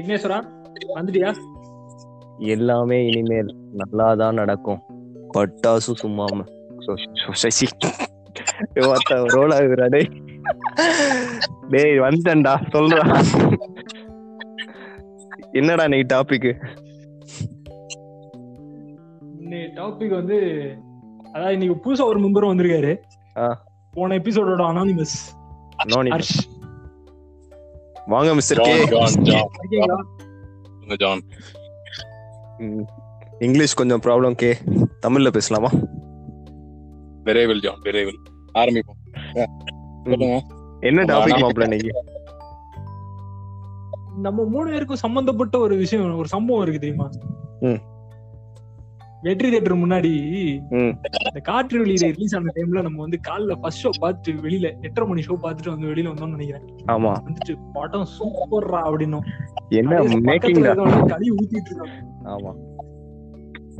விக்னேஸ்வரா வந்துட்டியா? எல்லாமே இனிமேல் நல்லாதான் நடக்கும். பட்டாசு சும்மாம சசி. ரோல் ஆகுதுடா டேய். வந்துட்டேன்டா சொல்றா. என்னடா நீ டாபிக் இன்னைக்கு டாபிக் வந்து அதாவது இன்னைக்கு புதுசா ஒரு மெம்பர் வந்திருக்காரு. போன எபிசோடோட அனானிமஸ் ஹர்ஷ். வாங்க மிஸ்டர் கே ஜான் இங்கிலீஷ் கொஞ்சம் ப்ராப்ளம் கே தமிழ்ல பேசலாமா? விரைவில் ஜான் விரைவில் ஆரம்பிப்போம். என்ன டாபிக் மாப்பிள்ள இன்னைக்கு? நம்ம மூணு பேருக்கும் சம்பந்தப்பட்ட ஒரு விஷயம் ஒரு சம்பவம் இருக்கு தெரியுமா. வெற்றி தேட்டர் முன்னாடி. இந்த காற்று வெளியில ரிலீஸ் ஆன டைம்ல நம்ம வந்து காலைல ஃபர்ஸ்ட் ஷோ பார்த்துட்டு வெளியில எட்டரை மணி ஷோ பார்த்துட்டு வந்து வெளியில வந்தோம்னு நினைக்கிறேன். ஆமா. வந்துட்டு படம் சூப்பர்ரா அப்படின்னும். என்ன மேக்கிங் கழுவி ஊத்திட்டு இருக்காங்க. ஆமா.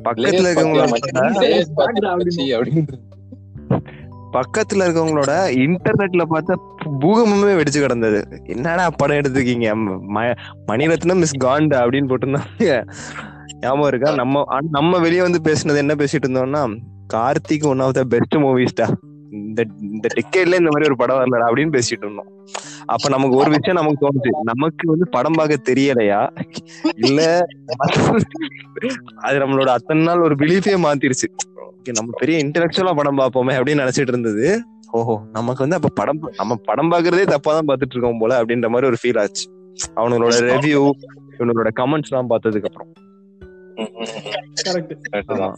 பக்கத்துல இருக்கவங்களோட பார்த்து பக்கத்துல இருக்கவங்களோட இன்டர்நெட்ல பார்த்த பூகம்பமே வெடிச்சு கிடந்தது. என்னடா படம் எடுத்துக்கீங்க ம- மணிரத்னம் மிஸ் காண்ட் அப்படின்னு போட்டிருந்தாங்க. ஞாபகம் இருக்கா? நம்ம ஆனா நம்ம வெளியே வந்து பேசினது என்ன பேசிட்டு இருந்தோம்னா Karthik one of the best மூவிஸ்டா இந்த இந்த டிக்கெட்ல இந்த மாதிரி ஒரு படம் வரலடா அப்படின்னு பேசிட்டு இருந்தோம். அப்ப நமக்கு ஒரு விஷயம் நமக்கு தோணுச்சு. நமக்கு வந்து படம் பார்க்க தெரியலையா? இல்ல அது நம்மளோட அத்தனை நாள் ஒரு பிலீஃபே மாத்திருச்சு. ஓகே நம்ம பெரிய இன்டெலக்சுவலா படம் பார்ப்போமே அப்படின்னு நினைச்சிட்டு இருந்தது. ஓஹோ நமக்கு வந்து அப்ப படம் நம்ம படம் பாக்குறதே தப்பா தான் பாத்துட்டு இருக்கோம் போல அப்படின்ற மாதிரி ஒரு ஃபீல் ஆச்சு. அவங்களோட ரிவ்யூ இவங்களோட கமெண்ட்ஸ் எல்லாம் பார்த்ததுக்கு அப்புறம்.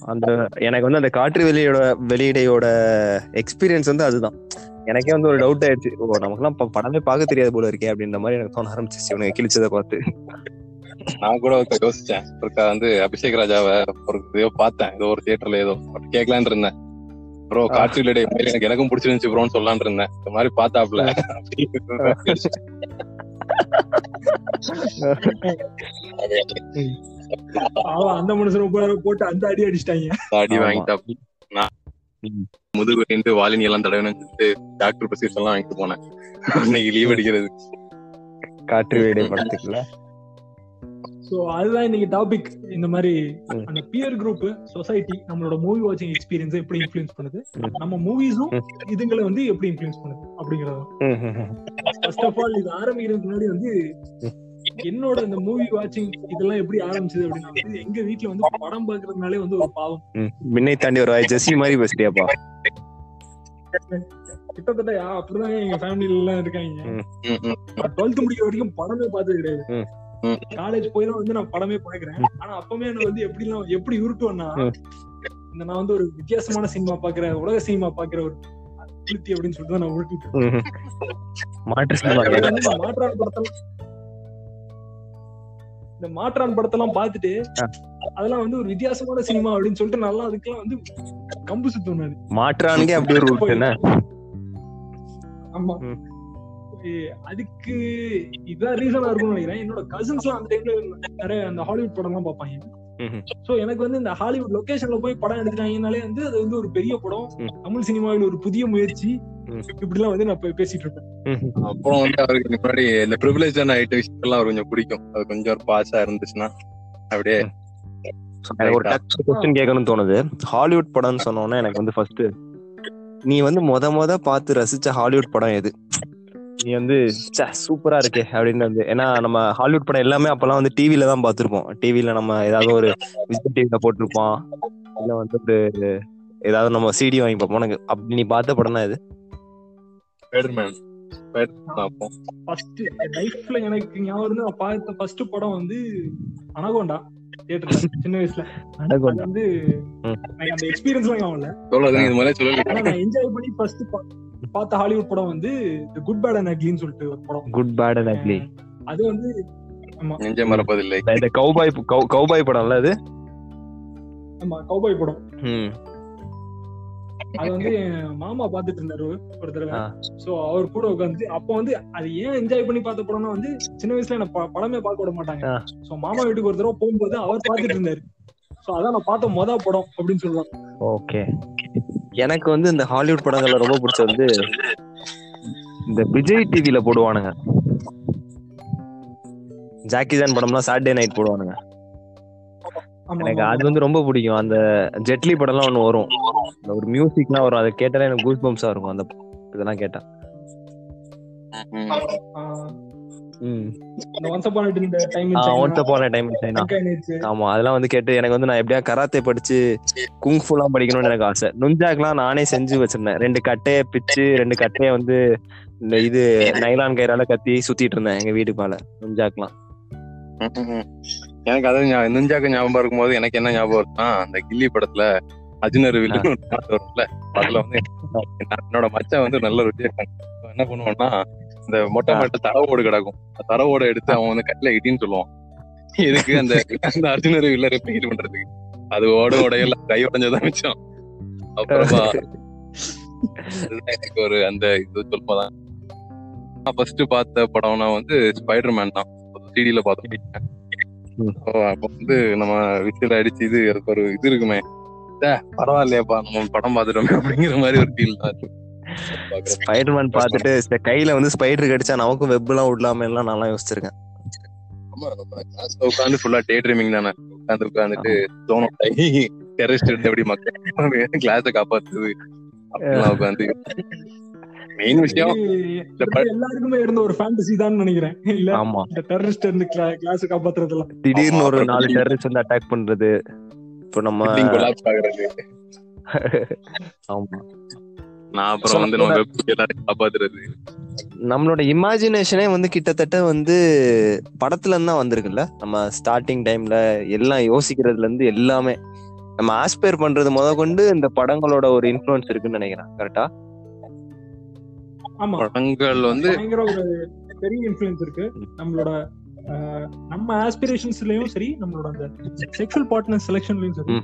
அந்த எனக்கு வந்து அந்த காற்று வெளியோட வெளியிடையோட எக்ஸ்பீரியன்ஸ் வந்து அதுதான். எனக்கே வந்து ஒரு டவுட் ஆயிடுச்சு. ஓ நமக்குலாம் ப- படமே பார்க்க தெரியாது போல இருக்கே அப்படின்ற மாதிரி எனக்கு தோண ஆரம்பிச்சிச்சு இவனுக்கு கிழிச்சதை பார்த்து. நான் கூட ஒருக்கா யோசிச்சேன். ஒருக்கா வந்து அபிஷேக் ராஜாவை ஒரு ஏதோ பார்த்தேன். ஏதோ ஒரு தியேட்டர்ல ஏதோ. கேட்கலான்னு இருந்தேன். ப்ரோ காற்று இடையே எனக்கு எனக்கும் பிடிச்சிருந்துச்சு ப்ரோன்னு சொல்லலாம்னு இருந்தேன். இந்த மாதிரி பார்த்தாப்ல அவன் அந்த மனுஷன் முப்பதாயிரம் போட்டு அந்த அடி அடிச்சிட்டாங்க. அடி ம். முதுகு ரெண்டு வாலினி எல்லாம் தடவைன்னு சொல்லிட்டு டாக்டர் ப்ரொசீஸ் எல்லாம் வாங்கிட்டு போனேன். இன்னைக்கு லீவ் அடிக்கிறது. காற்று வெளியிடை படத்துக்குள்ள. சோ அதுதான் இன்னைக்கு டாபிக் இந்த மாதிரி. அந்த பியர் குரூப் சொசைட்டி நம்மளோட மூவி வாட்சிங் எக்ஸ்பீரியன்ஸ் எப்படி இன்ஃப்ளூயன்ஸ் பண்ணுது. நம்ம மூவிஸும். இதுங்களை வந்து எப்படி இன்ஃப்ளூயன்ஸ் பண்ணுது அப்படிங்கறது. ஃபர்ஸ்ட் ஆஃப் ஆல் இது ஆரம்பிக்கிறதுக்கு முன்னாடி வந்து என்னோட இந்த மூவி வாட்சிங் இதெல்லாம் எப்படி ஆரம்பிச்சது அப்படின்னா எங்க வீட்ல வந்து படம் பாக்குறதுனாலே வந்து ஒரு பாவம் ம். விண்ணை தாண்டி ஒரு ஜெஸ்ஸி மாதிரி பேசுறியாப்பா கிட்டத்தட்ட அப்படிதான் எங்க ஃபேமிலில எல்லாம் இருக்காங்க. டுவெல்த் முடிக்கிற வரைக்கும் படமே பார்த்தது கிடையாது. காலேஜ் போய் தான் வந்து நான் படமே பாக்குறேன் ஆனா அப்பவே எனக்கு வந்து எப்படி எல்லாம் எப்படி உருட்டுவேன்னா. இந்த நான் வந்து ஒரு வித்தியாசமான சினிமா பாக்குறேன் உலக சினிமா பாக்குற ஒரு அப்படின்னு சொல்லிட்டு நான் உருட்டிட்டு இருக்கேன். ம். மாற்று சினிமா எனக்கு வந்து இந்த மாற்றான் படத்தெல்லாம் இந்த மாற்றான் படத்தெல்லாம் பார்த்துட்டு ஆ. அதெல்லாம் வந்து ஒரு வித்தியாசமான சினிமா அப்படின்னு சொல்லிட்டு நல்லா அதுக்கெல்லாம் வந்து கம்பு சுத்தம் நான் மாற்றானுக்கே அப்படி ஒரு ஆமா. அதுக்கு இதான் ரீசனா இருக்கும்னு நினைக்கிறேன். என்னோட கசின்ஸ் எல்லாம் அந்த டைம்ல நிறைய அந்த ஹாலிவுட் படம் எல்லாம் பார்ப்பாங்க. ம்ஹும். சோ எனக்கு வந்து இந்த ஹாலிவுட் லொகேஷன்ல போய் படம் எடுத்துட்டாங்கனாலே வந்து அது வந்து ஒரு பெரிய படம். தமிழ் சினிமாவில் ஒரு புதிய முயற்சி. ம். இப்படி எல்லாம் வந்து நான் பேசிட்டு இருப்பேன். அப்புறம் வந்து அவருக்கு முன்னாடி இந்த ப்ரிவிலேஜான ஐட்ட விஷயம்லாம் அவருக்கு கொஞ்சம் பிடிக்கும். அது கொஞ்சம் ஒரு பாஸா இருந்துச்சுன்னா அப்படியே எனக்கு ஒரு டச் கொஸ்டின் கேட்கணும்னு தோணுது. ஹாலிவுட் படம்னு சொன்னோன்னே எனக்கு வந்து ஃபர்ஸ்ட் நீ வந்து மொத மொத பார்த்து ரசிச்ச ஹாலிவுட் படம் எது? நீ வந்து ச்சே, சூப்பரா இருக்கே அப்படின்னு வந்து. ஏன்னா நம்ம ஹாலிவுட் படம் எல்லாமே அப்பெல்லாம் வந்து டிவில தான் பார்த்திருப்போம். டிவில நம்ம ஏதாவது ஒரு விஜய் டிவில போட்டிருப்போம் இல்ல வந்து ஒரு ஏதாவது நம்ம சிடி வாங்கி பார்ப்போம். உனக்கு அப்படி நீ பார்த்த படம் தான் இது ஸ்பைடர்மேன் ஃபர்ஸ்ட் லைஃப்ல எனக்கு ஞாபகம் இருந்து நான் பார்த்த ஃபர்ஸ்ட் படம் வந்து அனகோண்டா தியேட்டர்ல சின்ன வயசுல. அது வந்து. எனக்கு அந்த எக்ஸ்பீரியன்ஸ் எல்லாம் ஞாபகம் இல்ல. சொல்றது இது மாதிரி சொல்லல ஆனா நான் என்ஜாய் பண்ணி ஃபர்ஸ்ட் பார்த்த ஹாலிவுட் படம் வந்து குட் பேட் அண்ட் அக்லின்னு சொல்லிட்டு ஒரு படம். குட் பேட் அண்ட் அக்லி அது வந்து ஆமா. நெஞ்ச மறப்பதில்லை. இந்த கௌபாய் கௌபாய் படம்ல அது? ஆமா கௌபாய் படம். ம். அது வந்து என் மாமா பாத்துட்டு இருந்தாரு ஒரு தடவை. சோ அவர் கூட உட்காந்து அப்ப வந்து அது ஏன் என்ஜாய் பண்ணி பார்த்த படம்னா வந்து சின்ன வயசுல என்ன படமே பார்க்க விட மாட்டாங்க. சோ மாமா வீட்டுக்கு ஒரு தடவை போகும்போது அவர் பாத்துட்டு இருந்தாரு. சோ அதான் நான் பார்த்த மொத படம் அப்படின்னு சொல்லுவாங்க. ஓகே. எனக்கு வந்து இந்த ஹாலிவுட் படங்கள்ல ரொம்ப பிடிச்சது வந்து இந்த விஜய் டிவில போடுவானுங்க. ஜாக்கி ஜான் படம்லாம் சாட்டர்டே நைட் போடுவானுங்க. எனக்கு அது வந்து ரொம்ப பிடிக்கும். அந்த ஜெட்லி படம்லாம் ஒண்ணு வரும். ஒரு மியூசிக்லாம் வரும். அதை கேட்டாலே எனக்கு கூஸ் பம்ப்ஸா இருக்கும். அந்த இதெல்லாம் கேட்டா. ஆமா அதெல்லாம் வந்து கேட்டு எனக்கு வந்து நான் எப்படியா கராத்தே படிச்சு குங்ஃபுலாம் படிக்கணும்னு எனக்கு ஆசை. நுஞ்சாக்லாம் நானே செஞ்சு வச்சிருந்தேன். ரெண்டு கட்டைய பிச்சு ரெண்டு கட்டைய வந்து இந்த இது நைலான் கயிறால கத்தி சுத்திட்டு இருந்தேன் எங்க வீட்டு மேல. நுஞ்சாக்லாம். எனக்கு அது ஞா- நெஞ்சாக்க ஞாபகம் இருக்கும்போது எனக்கு என்ன ஞாபகம் வரும்னா அந்த கில்லி படத்துல அஜினர் வில்லன் ஒரு பாட்டு வரும்ல அதுல வந்து என்னோட மச்சான் வந்து நல்ல ருச்சியா என்ன பண்ணுவான்னா இந்த மொட்டை மொட்டை தரவோடு கிடக்கும். தரவோட எடுத்து அவன் வந்து கட்டில இடின்னு சொல்லுவான். எதுக்கு அந்த அந்த அர்ஜுனர் வில்ல ரிப்பீட் பண்றதுக்கு? அது ஓட உடையல கை உடைஞ்சதான் மிச்சம். அப்புறமா எனக்கு ஒரு அந்த இது சொல்லும்போதான் நான் ஃபர்ஸ்ட் பார்த்த படம்னா வந்து ஸ்பைடர் மேன் தான் ம். ஓ, அப்ப வந்து நம்ம விசில் அடிச்சு இது ஒரு இது இருக்குமே. பரவாயில்லையாப்பா நம்ம படம் பார்த்துட்டோமே அப்படிங்கிற மாதிரி ஒரு ஃபீல் தான். ஸ்பைடர்மேன் பார்த்துட்டு கையில வந்து ஸ்பைடர் கடிச்சா நமக்கும் வெப் எல்லாம் விடலாமே எல்லாம் நல்லா யோசிச்சிருக்கேன். ஆமா, நம்ம classல உட்கார்ந்து ஃபுல்லா டே ட்ரீமிங் தானே. உட்கார்ந்து உட்கார்ந்துட்டு தோணும் டெரரிஸ்ட் எடுத்து எப்படி மக்கள் கிளாஸ காப்பாத்துது அப்படிலாம் உட்காந்து மெயின் விஷயம் எல்லாருக்குமே இருந்த ஒரு ஃபேண்டசி தான் நினைக்கிறேன். இல்ல ஆமா. இந்த டெரரிஸ்ட் இருந்து கிளாஸ் காப்பாத்துறதெல்லாம். திடீர்னு ஒரு நாலு டெரரிஸ்ட் வந்து அட்டாக் பண்றது. இப்போ நம்ம ஆமா. நான் அப்புறம் வந்து நம்ம எல்லாரையும் காப்பாத்துறது? நம்மளோட இமேஜினேஷனே வந்து கிட்டத்தட்ட வந்து படத்துல இருந்து தான் வந்திருக்குல்ல. நம்ம ஸ்டார்டிங் டைம்ல எல்லாம் யோசிக்கிறதுல இருந்து எல்லாமே. நம்ம ஆஸ்பயர் பண்றது முத கொண்டு இந்த படங்களோட ஒரு இன்ஃபுளுன்ஸ் இருக்குன்னு நினைக்கிறேன். கரெக்டா படங்கள் வந்து பயங்கர ஒரு பெரிய இன்ஃபுளுன்ஸ் இருக்கு. நம்மளோட நம்ம ஆஸ்பிரேஷன்ஸ்லயும் சரி நம்மளோட அந்த செக்ஷுவல் பார்ட்னர் செலெக்ஷன்லயும் சரி.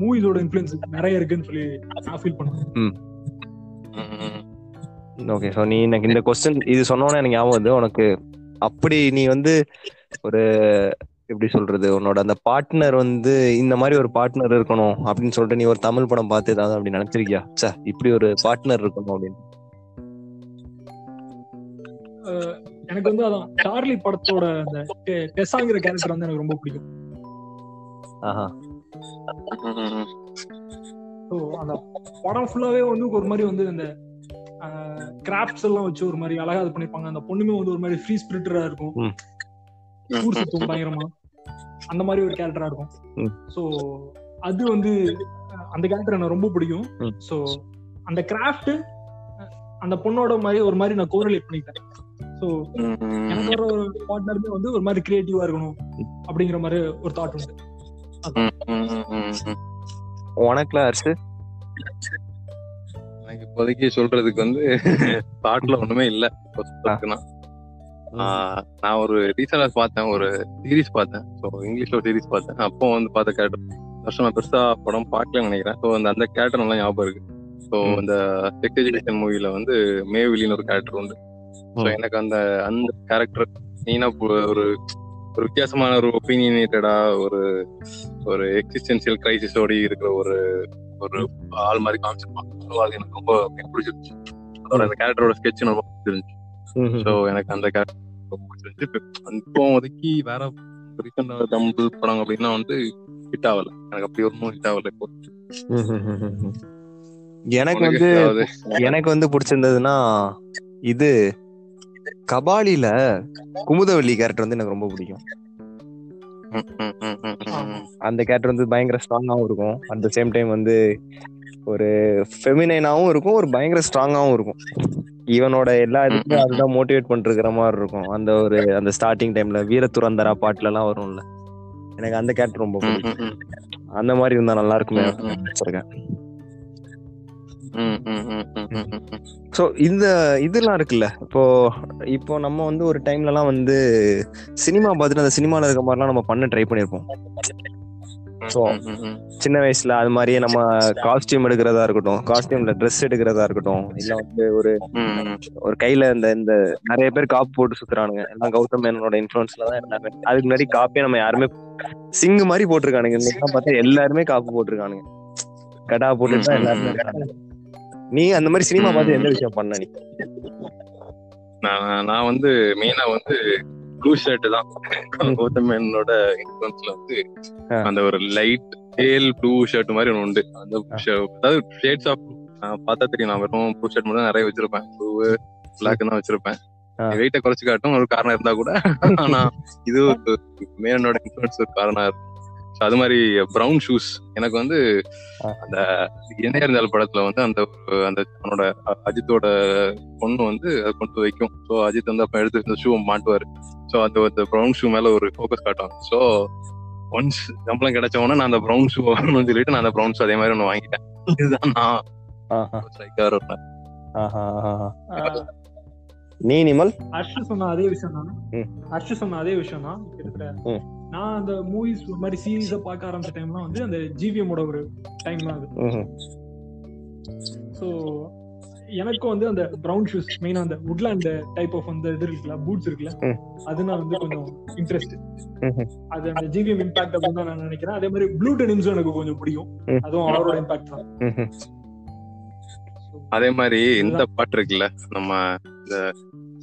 மூவிஸோட இன்ஃபுளுன்ஸ் நிறைய இருக்குன்னு சொல்லி நான் ஃபீல் பண்ணுவேன். ம், ஓகே ஸோ நீ எனக்கு இந்த கொஸ்டின் இது சொன்னோன்னே எனக்கு ஞாபகம் வந்து உனக்கு அப்படி நீ வந்து ஒரு எப்படி சொல்றது உன்னோட அந்த பார்ட்னர் வந்து இந்த மாதிரி ஒரு பார்ட்னர் இருக்கணும் அப்படின்னு சொல்லிட்டு நீ ஒரு தமிழ் படம் பார்த்து ஏதாவது அப்படி நினைச்சிருக்கியா? சே இப்படி ஒரு பார்ட்னர் இருக்கணும் அப்படின்னு. எனக்கு வந்து அதான் சார்லி படத்தோட அந்த டெஸ்ஸாங்கிற கேரக்டர் வந்து எனக்கு ரொம்ப பிடிக்கும். ஸோ அந்த படம் ஃபுல்லாவே வந்து ஒரு மாதிரி வந்து இந்த கிராஃப்ட்ஸ் எல்லாம் வச்சு ஒரு மாதிரி அழகா இது பண்ணிருப்பாங்க அந்த பொண்ணுமே வந்து ஒரு மாதிரி ஃப்ரீ ஸ்பிரிட்டரா இருக்கும். ஊர் சுத்தும் பயங்கரமா. அந்த மாதிரி ஒரு கேரக்டரா இருக்கும். ஸோ அது வந்து அந்த கேரக்டர் எனக்கு ரொம்ப பிடிக்கும். ஸோ அந்த கிராஃப்ட் அந்த பொண்ணோட மாதிரி ஒரு மாதிரி நான் கோரிலேட் பண்ணிட்டேன் ஸோ எனக்கு வர ஒரு பார்ட்னருமே வந்து ஒரு மாதிரி கிரியேட்டிவா இருக்கணும் அப்படிங்கிற மாதிரி ஒரு தாட் உண்டு. உனக்குலாம் அரிசி எனக்கு இப்போதைக்கு சொல்றதுக்கு வந்து தாட்ல ஒண்ணுமே இல்ல. நான் ஒரு ரீசெண்டா பார்த்தேன் ஒரு சீரிஸ் பார்த்தேன். ஸோ இங்கிலீஷ்ல ஒரு சீரிஸ் பார்த்தேன். அப்போ வந்து பார்த்த கேரக்டர் வருஷம் நான் பெருசா படம் பார்க்கலன்னு நினைக்கிறேன். ஸோ அந்த அந்த கேரக்டர் நல்லா ஞாபகம் இருக்கு. ஸோ. இந்த செக்ஸ் எஜுகேஷன் மூவில வந்து மேவிலின்னு ஒரு கேரக்டர் உண்டு. ஸோ. எனக்கு அந்த அந்த கேரக்டர் நீனா ஒரு ஒரு வித்தியாசமான ஒரு ஒப்பீனியேட்டடா ஒரு ஒரு எக்ஸிஸ்டன்சியல் கிரைசிஸோட இருக்கிற ஒரு ஒரு ஆள் மாதிரி காமிச்சிருப்பான். ஸோ அது எனக்கு ரொம்ப பிடிச்சிருந்துச்சு. அதோட அந்த கேரக்டரோட ஸ்கெட்ச் ரொம்ப பிடிச்சிருந்துச்சு. ஸோ எனக்கு அந்த கேரக்டர் ரொம்ப பிடிச்சிருந்துச்சு. இப்ப ஒதுக்கி வேற ரீசெண்டாக தமிழ் படம் அப்படின்னா வந்து ஹிட் ஆகல. எனக்கு அப்படி ஒன்றும் ஹிட் ஆகல இப்போ. எனக்கு வந்து? எனக்கு வந்து பிடிச்சிருந்ததுன்னா இது கபாலில குமுதவள்ளி கேரக்டர் வந்து எனக்கு ரொம்ப பிடிக்கும். அந்த கேரக்டர் வந்து பயங்கர ஸ்ட்ராங்காவும் இருக்கும் அட் த சேம் டைம் வந்து ஒரு ஃபெமினைனாவும் இருக்கும் ஒரு பயங்கர ஸ்ட்ராங்காவும் இருக்கும் இவனோட எல்லா இதுக்கும் அதுதான் மோட்டிவேட் பண்ணிருக்கிற மாதிரி இருக்கும் அந்த ஒரு அந்த ஸ்டார்டிங் டைம்ல வீரத்துறந்தரா பாட்டுல எல்லாம் வரும்ல எனக்கு அந்த கேரக்டர் ரொம்ப பிடிக்கும். அந்த மாதிரி இருந்தா நல்லா இருக்குமே. வச்சிருக்கேன். ஸோ இந்த இதெல்லாம் இருக்குல்ல இப்போ இப்போ நம்ம வந்து ஒரு டைம்லலாம் வந்து சினிமா பார்த்துட்டு அந்த சினிமால இருக்க மாதிரிலாம் நம்ம பண்ண ட்ரை பண்ணியிருப்போம் ம். சின்ன வயசுல அது மாதிரியே நம்ம காஸ்டியூம் எடுக்கிறதா இருக்கட்டும் காஸ்டியூம்ல ட்ரெஸ் எடுக்கிறதா இருக்கட்டும் இல்ல வந்து ஒரு. ஒரு கையில இந்த இந்த நிறைய பேர் காப்பு போட்டு சுத்துறானுங்க எல்லாம் கௌதம் மேனனோட இன்ஃபுளுன்ஸ்ல தான் எல்லாமே அதுக்கு முன்னாடி காப்பே நம்ம யாருமே சிங்கு மாதிரி போட்டிருக்கானுங்க பார்த்தா எல்லாருமே காப்பு போட்டிருக்கானுங்க கடா தான் எல்லாருமே. நீ அந்த மாதிரி சினிமா பார்த்து எந்த விஷயம் பண்ண நீ? நான் நான் வந்து மெயினா வந்து ப்ளூ ஷர்ட் தான். கௌதம் மேனனோட இன்ஃபுளுன்ஸ்ல வந்து. அந்த ஒரு லைட் பேல் ப்ளூ ஷர்ட் மாதிரி ஒன்று உண்டு. அந்த அதாவது ஷேட்ஸ் ஆஃப் பார்த்தா தெரியும் நான் வெறும் ப்ளூ ஷர்ட் மட்டும் நிறைய வச்சிருப்பேன். ப்ளூ பிளாக் தான் வச்சிருப்பேன். வெயிட்ட குறைச்சு காட்டும் ஒரு காரணம் இருந்தா கூட ஆனா இது ஒரு மேனனோட இன்ஃபுளுன்ஸ் ஒரு காரணம் இருக்கும். So அது மாதிரி ப்ரௌன் ஷூஸ் எனக்கு வந்து. அந்த என்ன இருந்தால் படத்துல வந்து அந்த அந்த அவனோட அஜித்தோட பொண்ணு வந்து அதை கொண்டு வைக்கும். ஸோ அஜித் வந்து அப்ப எடுத்து இந்த ஷூ மாட்டுவாரு. ஸோ அந்த அந்த ப்ரௌன் ஷூ மேல ஒரு ஃபோக்கஸ் காட்டும் ஸோ ஒன்ஸ் சம்பளம் கிடைச்ச உடனே நான் அந்த ப்ரௌன் ஷூ வாங்கணும்னு சொல்லிட்டு நான் அந்த ப்ரௌன் ஷூ அதே மாதிரி ஒன்று வாங்கிட்டேன். இதுதான் நான். நீ நிமல்? ஹர்ஷ் சொன்ன அதே விஷயம் தானே. ஹர்ஷ் சொன்ன அதே விஷயம் தான். நான் அந்த மூவிஸ் ஒரு மாதிரி சீரியஸா பார்க்க ஆரம்பிச்ச டைம்லாம் வந்து அந்த ஜிவிஎமோட ஒரு டைம் அது. ஸோ எனக்கும் வந்து அந்த ப்ரௌன் ஷூஸ் மெயினா அந்த உட்லாண்ட் டைப் ஆஃப் அந்த இது இருக்குல்ல பூட்ஸ் இருக்குல்ல. அதுனா வந்து கொஞ்சம் இன்ட்ரெஸ்ட். அது அந்த ஜிவிஎம் இம்பாக்ட் அப்படின்னு தான் நான் நினைக்கிறேன் அதே மாதிரி ப்ளூ டெனிம்ஸும் எனக்கு கொஞ்சம் பிடிக்கும். அதுவும் அவரோட இம்பாக்ட் தான் அதே மாதிரி இந்த பாட்டு இருக்குல்ல நம்ம இந்த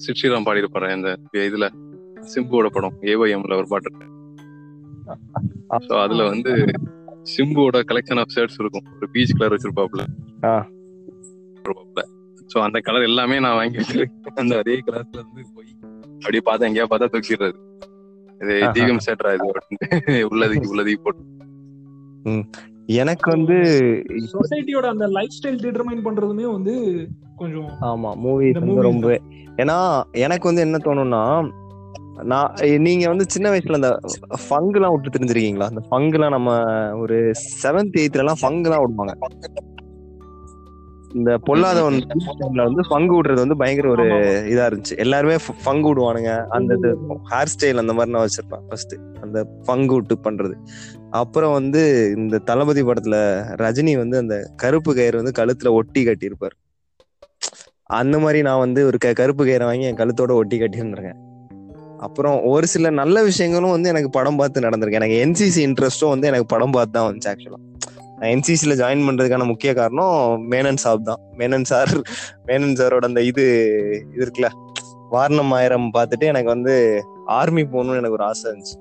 சிட்ஸ்ரீராம் பாடியிருப்பாரு இந்த இதுல சிம்புவோட படம் ஏஓஎம்ல ஒரு பாட்டு இருக்கு ஸோ அதுல வந்து சிம்புவோட கலெக்ஷன் ஆஃப் ஷர்ட்ஸ் இருக்கும். ஒரு பீச் கலர் வச்சிருப்பாப்ல ஆ. ஸோ அந்த கலர் எல்லாமே நான் வாங்கி வச்சிருக்கேன். அந்த அதே கலர்ல இருந்து போய் அப்படியே பார்த்தா எங்கேயா பார்த்தா தூக்கிடுறது. இது. ஜிவிஎம் ஷர்ட்ரா இது உள்ளதுக்கு உள்ளதுக்கு போட்டு. எனக்கு வந்து சொசைட்டியோட அந்த லைஃப் ஸ்டைல் டிட்டர்மைன் பண்றதுமே வந்து கொஞ்சம் ஆமா வந்து movies ரொம்ப ஏன்னா எனக்கு வந்து என்ன தோணும்னா நான் நீங்க வந்து சின்ன வயசுல அந்த ஃபங்கு எல்லாம் விட்டு தெரிஞ்சிருக்கீங்களா? அந்த ஃபங்கு எல்லாம் நம்ம ஒரு செவன்த் எயித்ல எல்லாம் ஃபங்கு எல்லாம் விடுவாங்க. இந்த பொல்லாதவன் வந்து ஃபங்கு விடுறது வந்து பயங்கர ஒரு இதா இருந்துச்சு. எல்லாருமே ஃபங்கு விடுவானுங்க. அந்த இது ஹேர் ஸ்டைல் அந்த மாதிரி நான் வச்சிருப்பேன் ஃபர்ஸ்ட் அந்த ஃபங்கு விட்டு பண்றது. அப்புறம் வந்து இந்த தளபதி படத்துல ரஜினி வந்து அந்த கருப்பு கயிறு வந்து கழுத்துல ஒட்டி கட்டியிருப்பாரு. அந்த மாதிரி நான் வந்து ஒரு கருப்பு கயிறை வாங்கி என் கழுத்தோட ஒட்டி கட்டியிருந்திருக்கேன். அப்புறம் ஒரு சில நல்ல விஷயங்களும் வந்து எனக்கு படம் பார்த்து நடந்திருக்கு. எனக்கு என்சிசி இன்ட்ரெஸ்டும் வந்து எனக்கு படம் பார்த்து தான் வந்துச்சு ஆக்சுவலா நான் என்சிசியில் ஜாயின் பண்றதுக்கான முக்கிய காரணம் மேனன் சாப் தான். மேனன் சார் மேனன் சாரோட அந்த இது இது இருக்குல்ல வாரணம் ஆயிரம் பார்த்துட்டு எனக்கு வந்து ஆர்மி போகணும்னு எனக்கு ஒரு ஆசை இருந்துச்சு.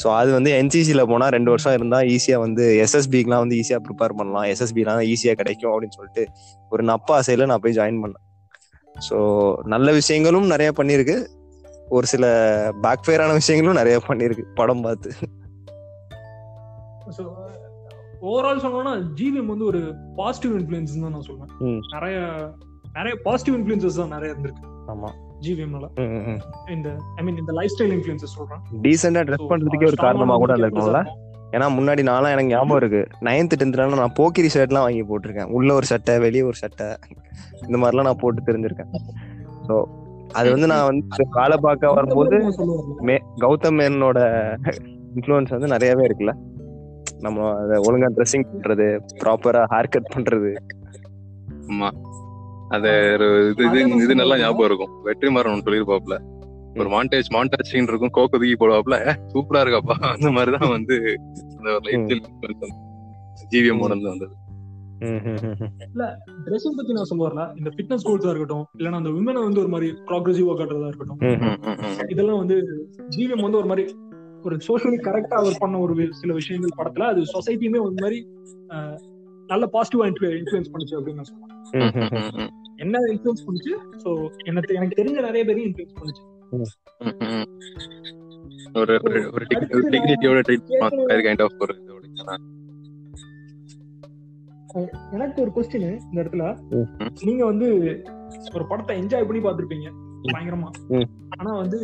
ஸோ அது வந்து என்சிசியில் போனால் ரெண்டு வருஷம் இருந்தால் ஈஸியாக வந்து எஸ்எஸ்பிக்குலாம் வந்து ஈஸியாக ப்ரிப்பேர் பண்ணலாம். எஸ்எஸ்பிலாம் ஈஸியாக கிடைக்கும் அப்படின்னு சொல்லிட்டு ஒரு நப்ப ஆசையில் நான் போய் ஜாயின் பண்ணேன். ஸோ நல்ல விஷயங்களும் நிறைய பண்ணியிருக்கு. ஒரு சில பேக் ஃபயரான விஷயங்களும் நிறைய பண்ணியிருக்கு படம் பார்த்து. ஸோ ஓவரால் சொல்லணும்னா ஜிவிஎம் வந்து ஒரு பாசிட்டிவ் இன்ஃபுளுன்ஸ் தான் நான் சொல்லுவேன். நிறைய நிறைய பாசிட்டிவ் இன்ஃபுளுன்சஸ் தான் நிறைய இருந்திருக்கு. ஆமா. ஜிவிஎம்ல இந்த ஐ மீன் இந்த லைஃப் ஸ்டைல் இன்ஃபுளுன்சஸ் சொல்றேன் டீசெண்டா ட்ரெஸ் பண்றதுக்கே ஒரு காரணமா கூட இருக்கும்ல? ஏன்னா முன்னாடி நான்லாம் எனக்கு ஞாபகம் இருக்கு. நைன்த் டென்த்லாம் நான் போக்கிரி ஷர்ட்லாம் வாங்கி போட்டிருக்கேன். உள்ள ஒரு சட்டை வெளியே ஒரு சட்டை. இந்த மாதிரிலாம் நான் போட்டு தெரிஞ்சிருக்கேன். ஸோ அது வந்து நான் வந்து காலை பார்க்க வரும்போது மே கௌதம் மேனனோட இன்ஃப்ளூயன்ஸ் வந்து நிறையவே இருக்குல்ல. நம்ம அதை ஒழுங்கா ட்ரெஸ்ஸிங் பண்றது ப்ராப்பரா ஹேர் கட் பண்றது. ஆமா. அது ஒரு இது இது இது நல்லா ஞாபகம் இருக்கும். வெற்றிமாறன் ஒன்று சொல்லியிருப்பாப்ல ஒரு மாண்டேஜ் மாண்டாஜ் சீன் இருக்கும். கோக்கு தூக்கி போடுவாப்ல சூப்பரா இருக்காப்பா. அந்த மாதிரிதான் வந்து அந்த ஜிவிஎம் இருந்து வந்தது. ம். ட்ரெஸ்ஸிங் பத்தி நான் சொல்லுவார்ல இந்த ஃபிட்னஸ் கோல்ஸா இருக்கட்டும் இல்லைன்னா அந்த விமனை வந்து ஒரு மாதிரி ப்ராக்ரஸிவா காட்டுறதா இருக்கட்டும். இதெல்லாம் வந்து ஜிவிஎம் வந்து ஒரு மாதிரி ஒரு சோஷியலி கரெக்டா அவர் பண்ண ஒரு சில விஷயங்கள் படத்துல அது சொசைட்டியுமே ஒரு மாதிரி நல்ல பாசிட்டிவா இன்ஃபுளுன்ஸ் பண்ணுச்சு அப்படின்னு நான் சொல்லுவேன். என்ன இன்ஃபுளுன்ஸ் பண்ணுச்சு? சோ எனக்கு எனக்கு தெரிஞ்ச நிறைய பேரையும் இன்ஃபுளுன்ஸ் பண்ணுச்சு. ஒரு ஒரு- ஒரு டிக்- ஒரு டிக்னிட்டியோட கைண்ட் ஆஃப் ஒரு இதோட எனக்கு ஒரு கொஸ்டின் இந்த இடத்துல. நீங்க வந்து ஒரு படத்தை என்ஜாய் பண்ணி பார்த்திருப்பீங்க பயங்கரமா. ஆனா வந்து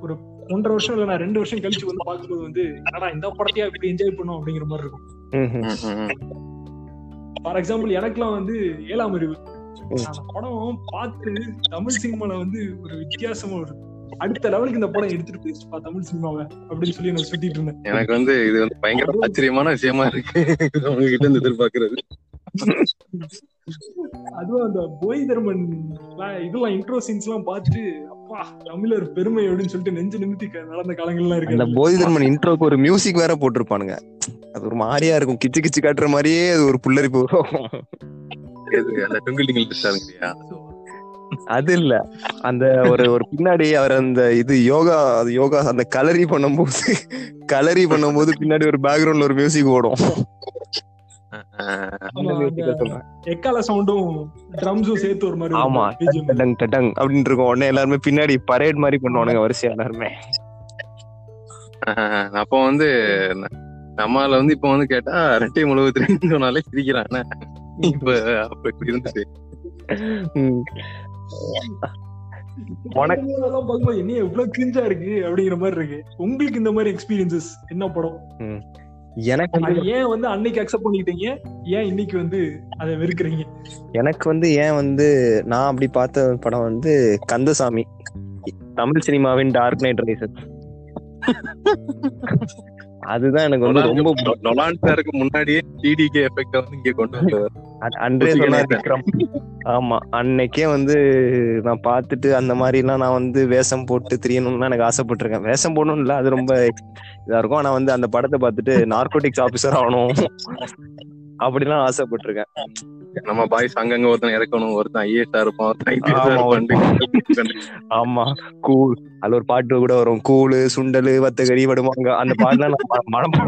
ஒரு ஒன்றரை வருஷம் இல்ல நான் ரெண்டு வருஷம் கழிச்சு வந்து பார்க்கும்போது வந்து என்னடா இந்த படத்தையா இப்படி என்ஜாய் பண்ணோம் அப்படிங்கிற மாதிரி இருக்கும். ஃபார் எக்ஸாம்பிள் எனக்குலாம் வந்து ஏழாம் அறிவு படம் பார்த்து தமிழ் சினிமால வந்து ஒரு வித்தியாசமா ஒரு அடுத்த லெவலுக்கு இந்த படம் எடுத்துட்டு போயிடுச்சுப்பா தமிழ் சினிமாவை அப்படின்னு சொல்லி நான் சுத்திட்டு இருந்தேன். எனக்கு வந்து இது வந்து பயங்கர ஆச்சரியமான விஷயமா இருக்கு. உங்ககிட்ட இருந்து எதிர்பார்க்கறது. அதுவும் அந்த போய் தர்மன் எல்லாம் இதெல்லாம் இன்ட்ரோ சீன்ஸ் எல்லாம் பார்த்துட்டு அப்பா தமிழர் பெருமை அப்படின்னு சொல்லிட்டு நெஞ்சு நிமித்தி நடந்த காலங்கள்லாம் அந்த இருக்கு போதி தர்மன் இன்ட்ரோக்கு ஒரு மியூசிக் வேற போட்டிருப்பானுங்க. அது ஒரு மாதிரியா இருக்கும். கிச்சு கிச்சு காட்டுற மாதிரியே அது ஒரு புல்லரிப்பு வரும். அந்த டுங்கிள் டிங்கிள் அது இல்ல. அந்த ஒரு ஒரு பின்னாடி அவர் அந்த இது யோகா அது யோகா அந்த கலரி பண்ணும்போது கலரி பண்ணும்போது பின்னாடி ஒரு பேக்ரவுண்ட்ல ஒரு மியூசிக் ஓடும். அந்த ஆமா, music அந்த- சொல்றேன். எக்கால சவுண்டும் ட்ரம்ஸும் சேர்த்து ஒரு மாதிரி ஆமா. ஒரு BGM. டடங் டடங் அப்படின்னு இருக்கும். உடனே எல்லாருமே பின்னாடி பரேட் மாதிரி பண்ணுவானுங்க வரிசையா எல்லாருமே. அப்போ வந்து நம்மால வந்து இப்ப வந்து கேட்டா ரெட்டை முழுவதுன்னு சொன்னாலே சிரிக்கிறான். இப்ப அப்ப இப்படி இருந்துச்சு. என்ன எவ்வளவு கிரிஞ்சா இருக்கு அப்படிங்கிற மாதிரி இருக்கு. உங்களுக்கு இந்த மாதிரி எக்ஸ்பீரியன்சஸ் என்ன படம்? எனக்கு ஏன் வந்து அன்னைக்கு அக்செப்ட் பண்ணிக்கிட்டீங்க? ஏன் இன்னைக்கு வந்து அதை வெறுக்கிறீங்க? எனக்கு வந்து ஏன் வந்து நான் அப்படி பார்த்த படம் வந்து கந்தசாமி. தமிழ் சினிமாவின் டார்க் நைட் ரைசஸ் அதுதான் எனக்கு வந்து ரொம்ப பிடிக்கும். நொலான் சாருக்கு முன்னாடியே டிடிகே எஃபெக்ட் வந்து இங்க கொண்டு வந்தவர். அ- அன்றே சொன்னார். விக்ரம். ஆமா அன்னைக்கே வந்து நான் பார்த்துட்டு அந்த மாதிரி எல்லாம் நான் வந்து வேஷம் போட்டு தெரியணும்னு எனக்கு ஆசைப்பட்டிருக்கேன். வேஷம் போடணும் இல்ல அது ரொம்ப இதா இருக்கும். ஆனா வந்து அந்த படத்தை பார்த்துட்டு நார்கோட்டிக்ஸ் ஆபீசர் ஆகணும் அப்படிலாம் ஆசைப்பட்டிருக்கேன். நம்ம பாய்ஸ் அங்கங்க ஒருத்தன் இறக்கணும் ஒருத்தன் ஐஏஎஸ் இருப்பான் ஒருத்தன் ஆமா, கூழ் அதுல ஒரு பாட்டு கூட வரும். கூழு சுண்டலு வத்தகரி வடுமாங்க. அந்த பாட்டுலாம் நான் ம- மனப்பா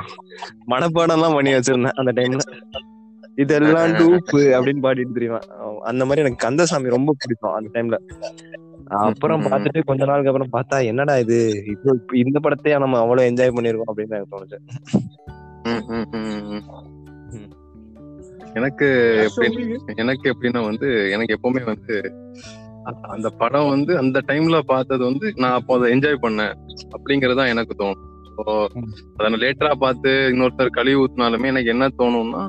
மனப்பாடம் எல்லாம் பண்ணி வச்சிருந்தேன் அந்த டைம்ல இதெல்லாம் டூப்பு அப்படின்னு பாடிட்டு தெரியுமா? அந்த மாதிரி எனக்கு கந்தசாமி ரொம்ப பிடிக்கும் அந்த டைம்ல அப்புறம். பார்த்துட்டு கொஞ்ச நாளுக்கு அப்புறம் பார்த்தா என்னடா இது? இப்போ இப்ப இந்த படத்தையே நம்ம அவ்வளவு என்ஜாய் பண்ணிருக்கோம் அப்படின்னு எனக்கு தோணுச்சு. எனக்கு எப்படி எனக்கு எப்படின்னா வந்து எனக்கு எப்பவுமே வந்து அந்த படம் வந்து அந்த டைம்ல பார்த்தது வந்து நான் அப்போ அதை என்ஜாய் பண்ணேன் அப்படிங்கறது எனக்கு தோணும். ம். அதை நான் லேட்டரா பார்த்து இன்னொருத்தர் கழுவி ஊத்துனாலுமே எனக்கு என்ன தோணும்னா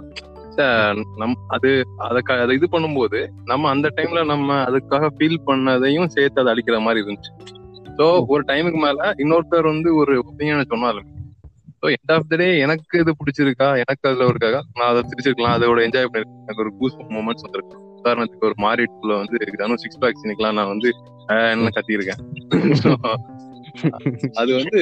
நம் அது அதை அதை இது பண்ணும்போது நம்ம அந்த டைம்ல நம்ம அதுக்காக ஃபீல் பண்ணதையும் சேர்த்து அதை அழிக்கிற மாதிரி இருந்துச்சு. ஸோ ஒரு டைமுக்கு மேல இன்னொருத்தர் வந்து ஒரு ஒப்பீனியனை சொன்னாலும் so end of the day எனக்கு இது பிடிச்சிருக்கா? எனக்கு அதுல இருக்காக நான் அதை பிடிச்சிருக்கலாம் அதோட என்ஜாய் பண்ணிருக்கேன். எனக்கு ஒரு கூஸ் மூமெண்ட்ஸ் வந்திருக்கேன் உதாரணத்துக்கு ஒரு மாரிட்ல வந்து தனு சிக்ஸ் பேக் சீனுக்குலாம் நான் வந்து என்ன கத்தியிருக்கேன். அது வந்து